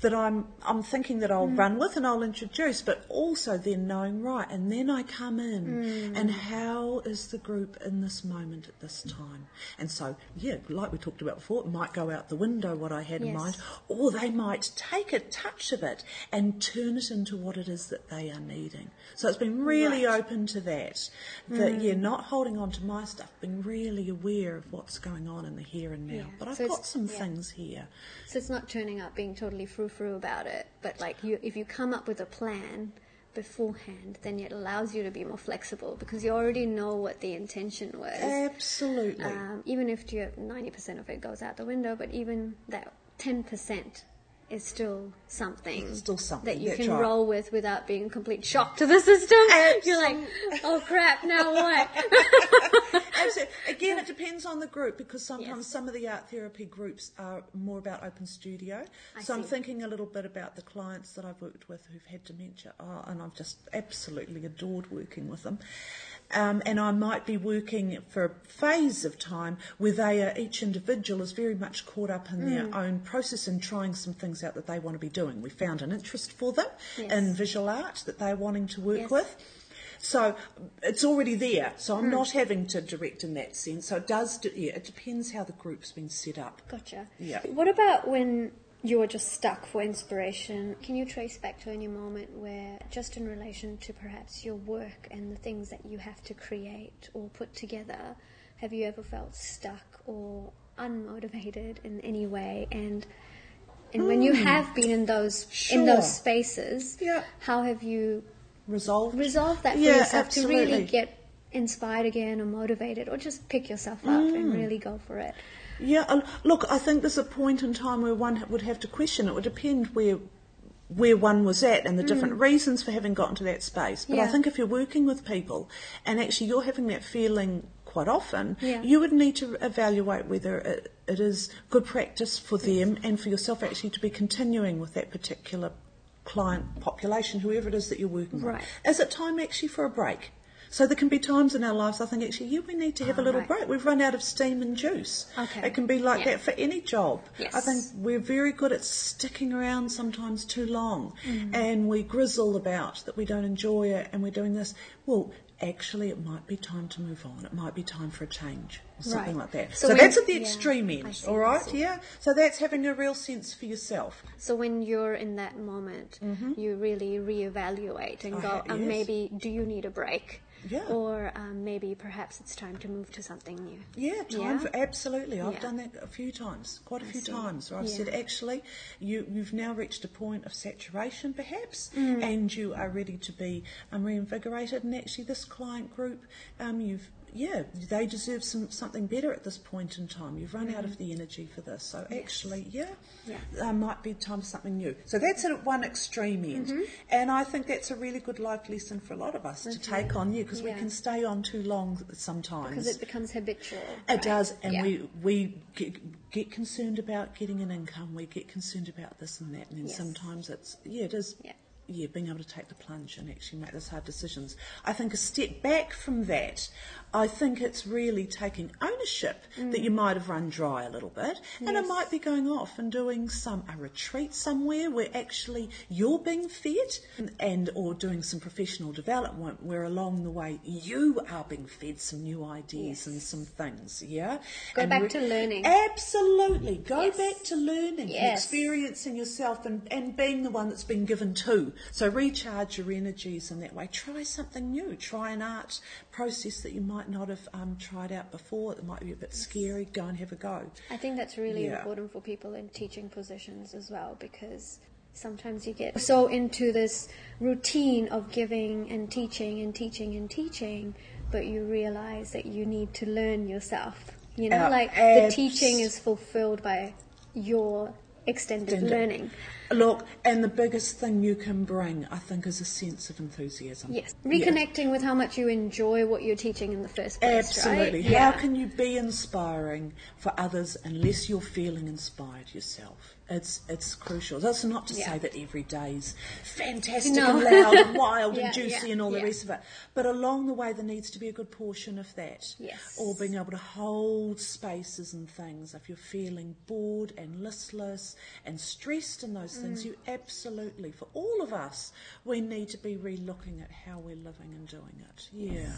that I'm I'm thinking that I'll mm. run with and I'll introduce, but also then knowing right, and then I come in mm. and how is the group in this moment at this time? And so yeah, like we talked about before, it might go out the window what I had in mind, or they might take a touch of it and turn it into what it is that they are needing. So it's been really Right. open to that. That yeah, not holding on to my stuff, being really aware of what's going on in the here and now. Yeah. But I've So got some yeah. things here. So it's not turning up being totally frou frou about it, but like you, if you come up with a plan beforehand, then it allows you to be more flexible because you already know what the intention was. Absolutely. Um, even if you ninety percent of it goes out the window, but even that ten percent is still something, It's still something, that you that's can right. roll with without being a complete shock to the system. You're like, oh crap, now what? Absolutely. Again, it depends on the group because sometimes Yes. some of the art therapy groups are more about open studio. I so I'm thinking a little bit about the clients that I've worked with who've had dementia, oh, and I've just absolutely adored working with them. Um, and I might be working for a phase of time where they are, each individual is very much caught up in their own process and trying some things out that they want to be doing. We found an interest for them Yes. in visual art that they're wanting to work Yes. with. So it's already there. So I'm not having to direct in that sense. So it does, yeah, it depends how the group's been set up. Gotcha. Yeah. What about when you're just stuck for inspiration? Can you trace back to any moment where, just in relation to perhaps your work and the things that you have to create or put together, have you ever felt stuck or unmotivated in any way? And and when you have been in those in Hmm. Those spaces, Yeah. how have you Resolved? resolve that for Yeah, yourself to really get inspired again or motivated or just pick yourself up Mm. and really go for it. Yeah, look, I think there's a point in time where one would have to question. It would depend where where one was at and the different reasons for having gotten to that space. But I Mm. Think if you're working with people and actually you're having that feeling quite often, Yeah. you would need to evaluate whether it, it is good practice for them and for yourself actually to be continuing with that particular client population, whoever it is that you're working Right. with. Is it time actually for a break? So there can be times in our lives I think actually, yeah, we need to have a Ah, little right. break. We've run out of steam and juice. Okay. It can be like Yeah. that for any job. Yes. I think we're very good at sticking around sometimes too long Mm. and we grizzle about that we don't enjoy it and we're doing this. Well, actually, it might be time to move on. It might be time for a change or something Right. like that. So So, that's at the yeah, extreme end, see, all right? Yeah. So that's having a real sense for yourself. So when you're in that moment, you really reevaluate and I go, ha- um, yes. maybe do you need a break? Yeah. Or um, maybe perhaps it's time to move to something new. Yeah, time Yeah? for absolutely. I've Yeah. done that a few times, quite a few see. times, where I've Yeah. said, actually, you, you've now reached a point of saturation, perhaps, Mm. and you are ready to be um, reinvigorated. And actually, this client group, um, you've yeah, they deserve some something better at this point in time. You've run out of the energy for this, so actually, yeah. Yeah. uh, might be time for something new. So that's at one extreme end, Mm-hmm. and I think that's a really good life lesson for a lot of us to take on, yeah, because we can stay on too long sometimes. Because it becomes habitual. It right? does, and Yeah. we we get, get concerned about getting an income. We get concerned about this and that, and then Yes. sometimes it's yeah, it is. Yeah. Yeah, being able to take the plunge and actually make those hard decisions. I think a step back from that, I think it's really taking ownership that you might have run dry a little bit, and it Mm. Might be going off and doing some a retreat somewhere where actually you're being fed, and or doing some professional development where along the way you are being fed some new ideas Yes. and some things. Yeah, Go And back re- to learning. Absolutely, go Yes. back to learning, and experiencing yourself, and, and being the one that's been given to. So recharge your energies in that way. Try something new. Try an art process that you might not have um, tried out before. That might be a bit scary. Go and have a go. I think that's really Yeah. important for people in teaching positions as well because sometimes you get so into this routine of giving and teaching and teaching and teaching, but you realize that you need to learn yourself. You know, like the teaching is fulfilled by your Extended. learning. Look, and the biggest thing you can bring, I think, is a sense of enthusiasm. Yes, Yeah. reconnecting with how much you enjoy what you're teaching in the first place. Absolutely. Right? How Yeah. can you be inspiring for others unless you're feeling inspired yourself? It's it's crucial. That's not to Yeah. say that every day's fantastic No. and loud and wild Yeah, and juicy yeah, and all the rest of it. But along the way, there needs to be a good portion of that. Yes. Or being able to hold spaces and things. If you're feeling bored and listless and stressed and those Mm. things, you absolutely, for all of us, we need to be re-looking at how we're living and doing it. Yeah.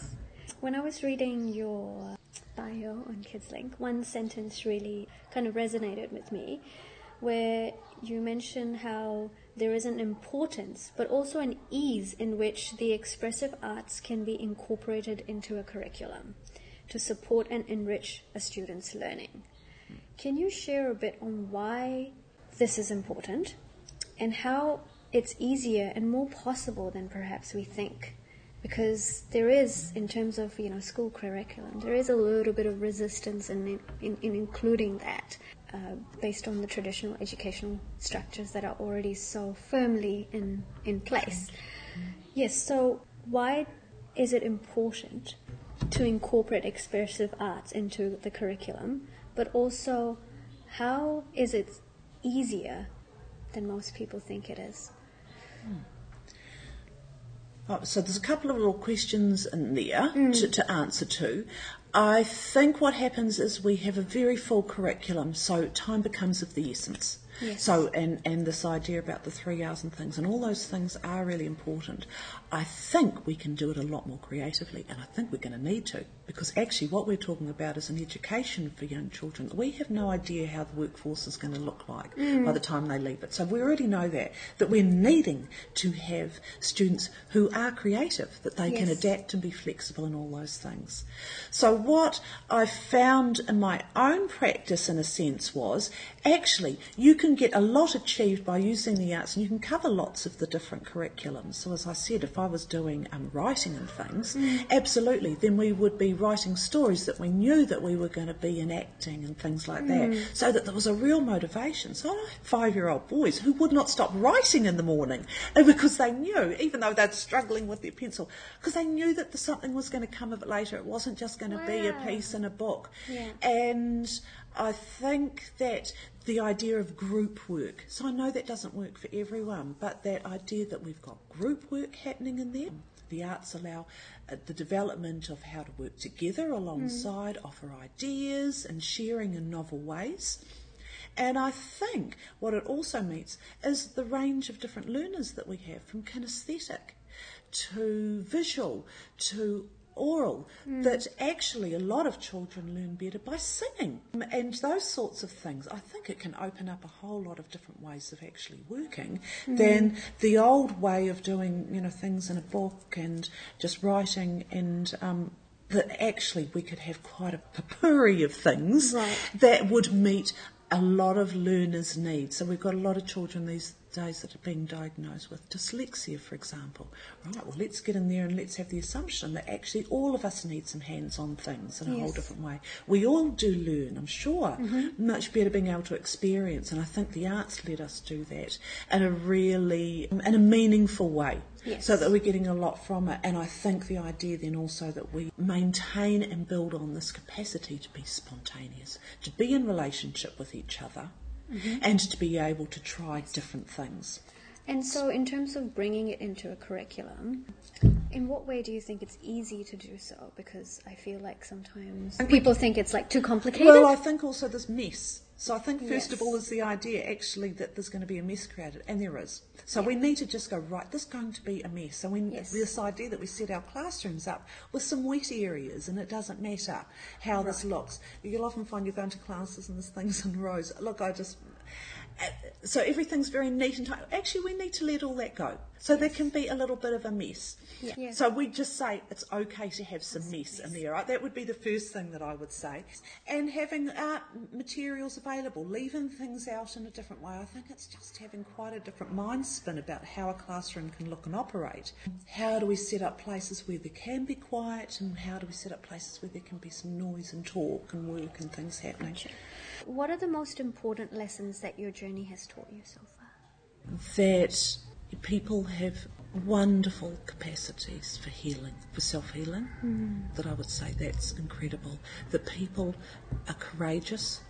When I was reading your bio on KidsLink, one sentence really kind of resonated with me, where you mention how there is an importance, but also an ease in which the expressive arts can be incorporated into a curriculum to support and enrich a student's learning. Can you share a bit on why this is important and how it's easier and more possible than perhaps we think? Because there is, in terms of you know school curriculum, there is a little bit of resistance in in, in including that, uh, based on the traditional educational structures that are already so firmly in in place. Yes. So why is it important to incorporate expressive arts into the curriculum, but also how is it easier than most people think it is? Oh, so there's a couple of little questions in there hmm. to, to answer to. I think what happens is we have a very full curriculum, so time becomes of the essence. Yes. So and and this idea about the three hours and things and all those things are really important. I think we can do it a lot more creatively, and I think we're going to need to because actually what we're talking about is an education for young children. We have no idea how the workforce is going to look like by the time they leave it. So we already know that that we're needing to have students who are creative, that they can adapt and be flexible and all those things. So what I found in my own practice in a sense was actually you can get a lot achieved by using the arts and you can cover lots of the different curriculums. So as I said, if I was doing um, writing and things, absolutely, then we would be writing stories that we knew that we were going to be enacting and things like that, mm. so that there was a real motivation. So I had five-year-old boys who would not stop writing in the morning because they knew, even though they're struggling with their pencil, because they knew that the, something was going to come of it later. It wasn't just going to be a piece in a book. Yeah. And I think that the idea of group work, so I know that doesn't work for everyone, but that idea that we've got group work happening in there. The arts allow uh, the development of how to work together alongside, offer ideas and sharing in novel ways. And I think what it also means is the range of different learners that we have from kinesthetic to visual to oral hmm. that actually a lot of children learn better by singing um, and those sorts of things. I think it can open up a whole lot of different ways of actually working hmm. than the old way of doing, you know, things in a book and just writing and um, that actually we could have quite a potpourri of things Right. that would meet a lot of learners' needs. So we've got a lot of children these days that are being diagnosed with dyslexia, for example. Right, well, let's get in there and let's have the assumption that actually all of us need some hands on things in a whole different way. We all do learn, I'm sure, mm-hmm. much better being able to experience, and I think the arts let us do that in a really, in a meaningful way. Yes. So that we're getting a lot from it. And I think the idea then also that we maintain and build on this capacity to be spontaneous, to be in relationship with each other, Mm-hmm. and to be able to try different things. And so, in terms of bringing it into a curriculum, in what way do you think it's easy to do so? Because I feel like sometimes people think it's like too complicated. Well, I think also there's mess. So I think first of all is the idea actually that there's going to be a mess created, and there is. So we need to just go right. This is going to be a mess. So we Yes. this idea that we set our classrooms up with some wet areas, and it doesn't matter how this looks. You'll often find you're going to classes and there's things in rows. Look, I just. Uh, So everything's very neat and tight. Actually, we need to let all that go. So there can be a little bit of a mess. Yeah. Yeah. So we just say it's okay to have some mess in there, right? That would be the first thing that I would say. And having uh, materials available, leaving things out in a different way. I think it's just having quite a different mind spin about how a classroom can look and operate. How do we set up places where there can be quiet, and how do we set up places where there can be some noise and talk and work and things happening? what are the most important lessons that your journey has taught you so far? that people have wonderful capacities for healing, for self healing. Mm. That I would say that's incredible. That people are courageous.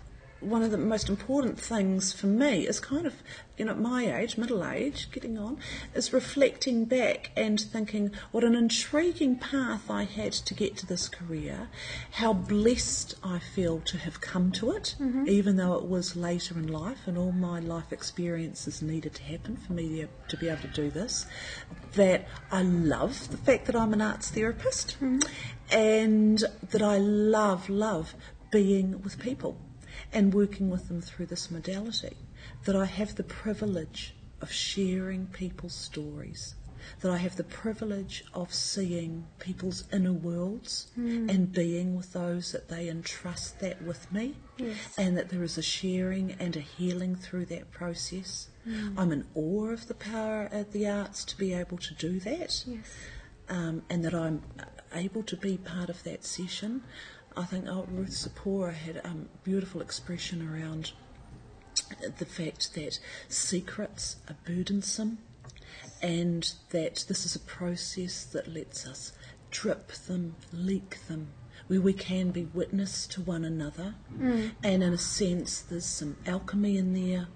One of the most important things for me is kind of, you know, at my age, middle age, getting on, is reflecting back and thinking what an intriguing path I had to get to this career, how blessed I feel to have come to it, mm-hmm. even though it was later in life and all my life experiences needed to happen for me to be able to do this. That I love the fact that I'm an arts therapist mm-hmm. and that I love, love being with people and working with them through this modality. That I have the privilege of sharing people's stories. That I have the privilege of seeing people's inner worlds and being with those that they entrust that with me. And that there is a sharing and a healing through that process. I'm in awe of the power of the arts to be able to do that Yes. um, and that I'm able to be part of that session. I think oh, Ruth Zaporah had a um, beautiful expression around the fact that secrets are burdensome and that this is a process that lets us drip them, leak them, where we can be witness to one another. And in a sense, there's some alchemy in there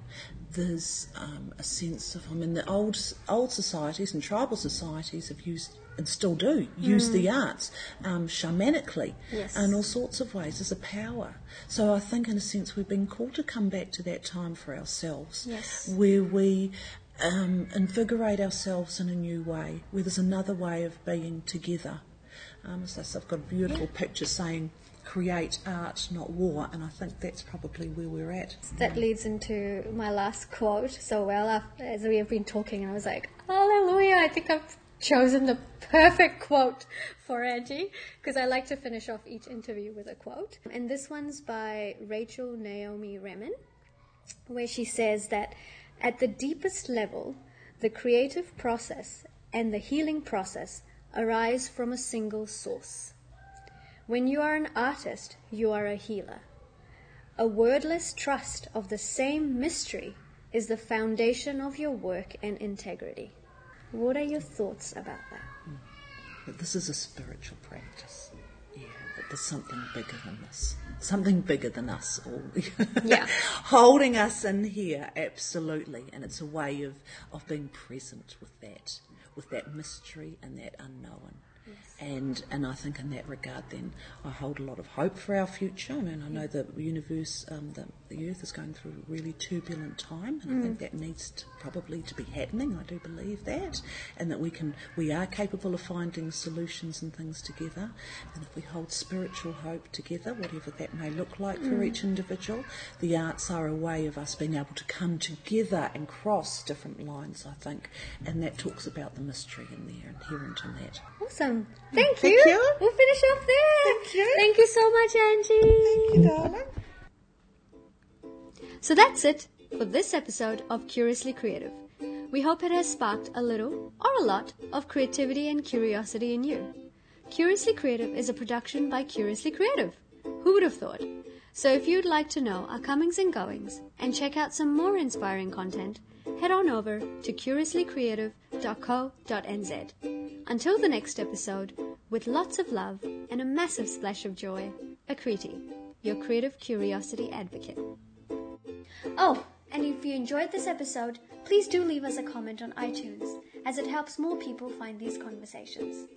there's um, a sense of, I mean, the old old societies and tribal societies have used and still do use the arts um, shamanically Yes. and all sorts of ways as a power. So I think, in a sense, we've been called to come back to that time for ourselves, Yes. where we um, invigorate ourselves in a new way, where there's another way of being together. Um, so I've got a beautiful picture saying, "Create art, not war," and I think that's probably where we're at. That leads into my last quote so well as we have been talking, and I was like, Hallelujah! I think I've chosen the perfect quote for Angie because I like to finish off each interview with a quote. And this one's by Rachel Naomi Remen, where she says that at the deepest level, the creative process and the healing process arise from a single source. When you are an artist, you are a healer. A wordless trust of the same mystery is the foundation of your work and integrity. What are your thoughts about that? That this is a spiritual practice. Yeah, that there's something bigger than this. Something bigger than us all. Yeah. Holding us in here, absolutely. And it's a way of, of being present with that, with that mystery and that unknown. And and I think in that regard, then I hold a lot of hope for our future. I mean, I know the universe, um, the, the Earth is going through a really turbulent time, and I think that needs to, probably to be happening. I do believe that, and that we can, we are capable of finding solutions and things together. And if we hold spiritual hope together, whatever that may look like for each individual, the arts are a way of us being able to come together and cross different lines. I think, and that talks about the mystery in there, inherent in that. Awesome. Thank, Thank you. you. We'll finish off there. Thank you. Thank you so much, Angie. Thank you, darling. So that's it for this episode of Curiously Creative. We hope it has sparked a little or a lot of creativity and curiosity in you. Curiously Creative is a production by Curiously Creative. Who would have thought? So if you'd like to know our comings and goings and check out some more inspiring content, head on over to curiouslycreative.co.nz. Until the next episode, with lots of love and a massive splash of joy, Akriti, your creative curiosity advocate. Oh, and if you enjoyed this episode, please do leave us a comment on iTunes, as it helps more people find these conversations.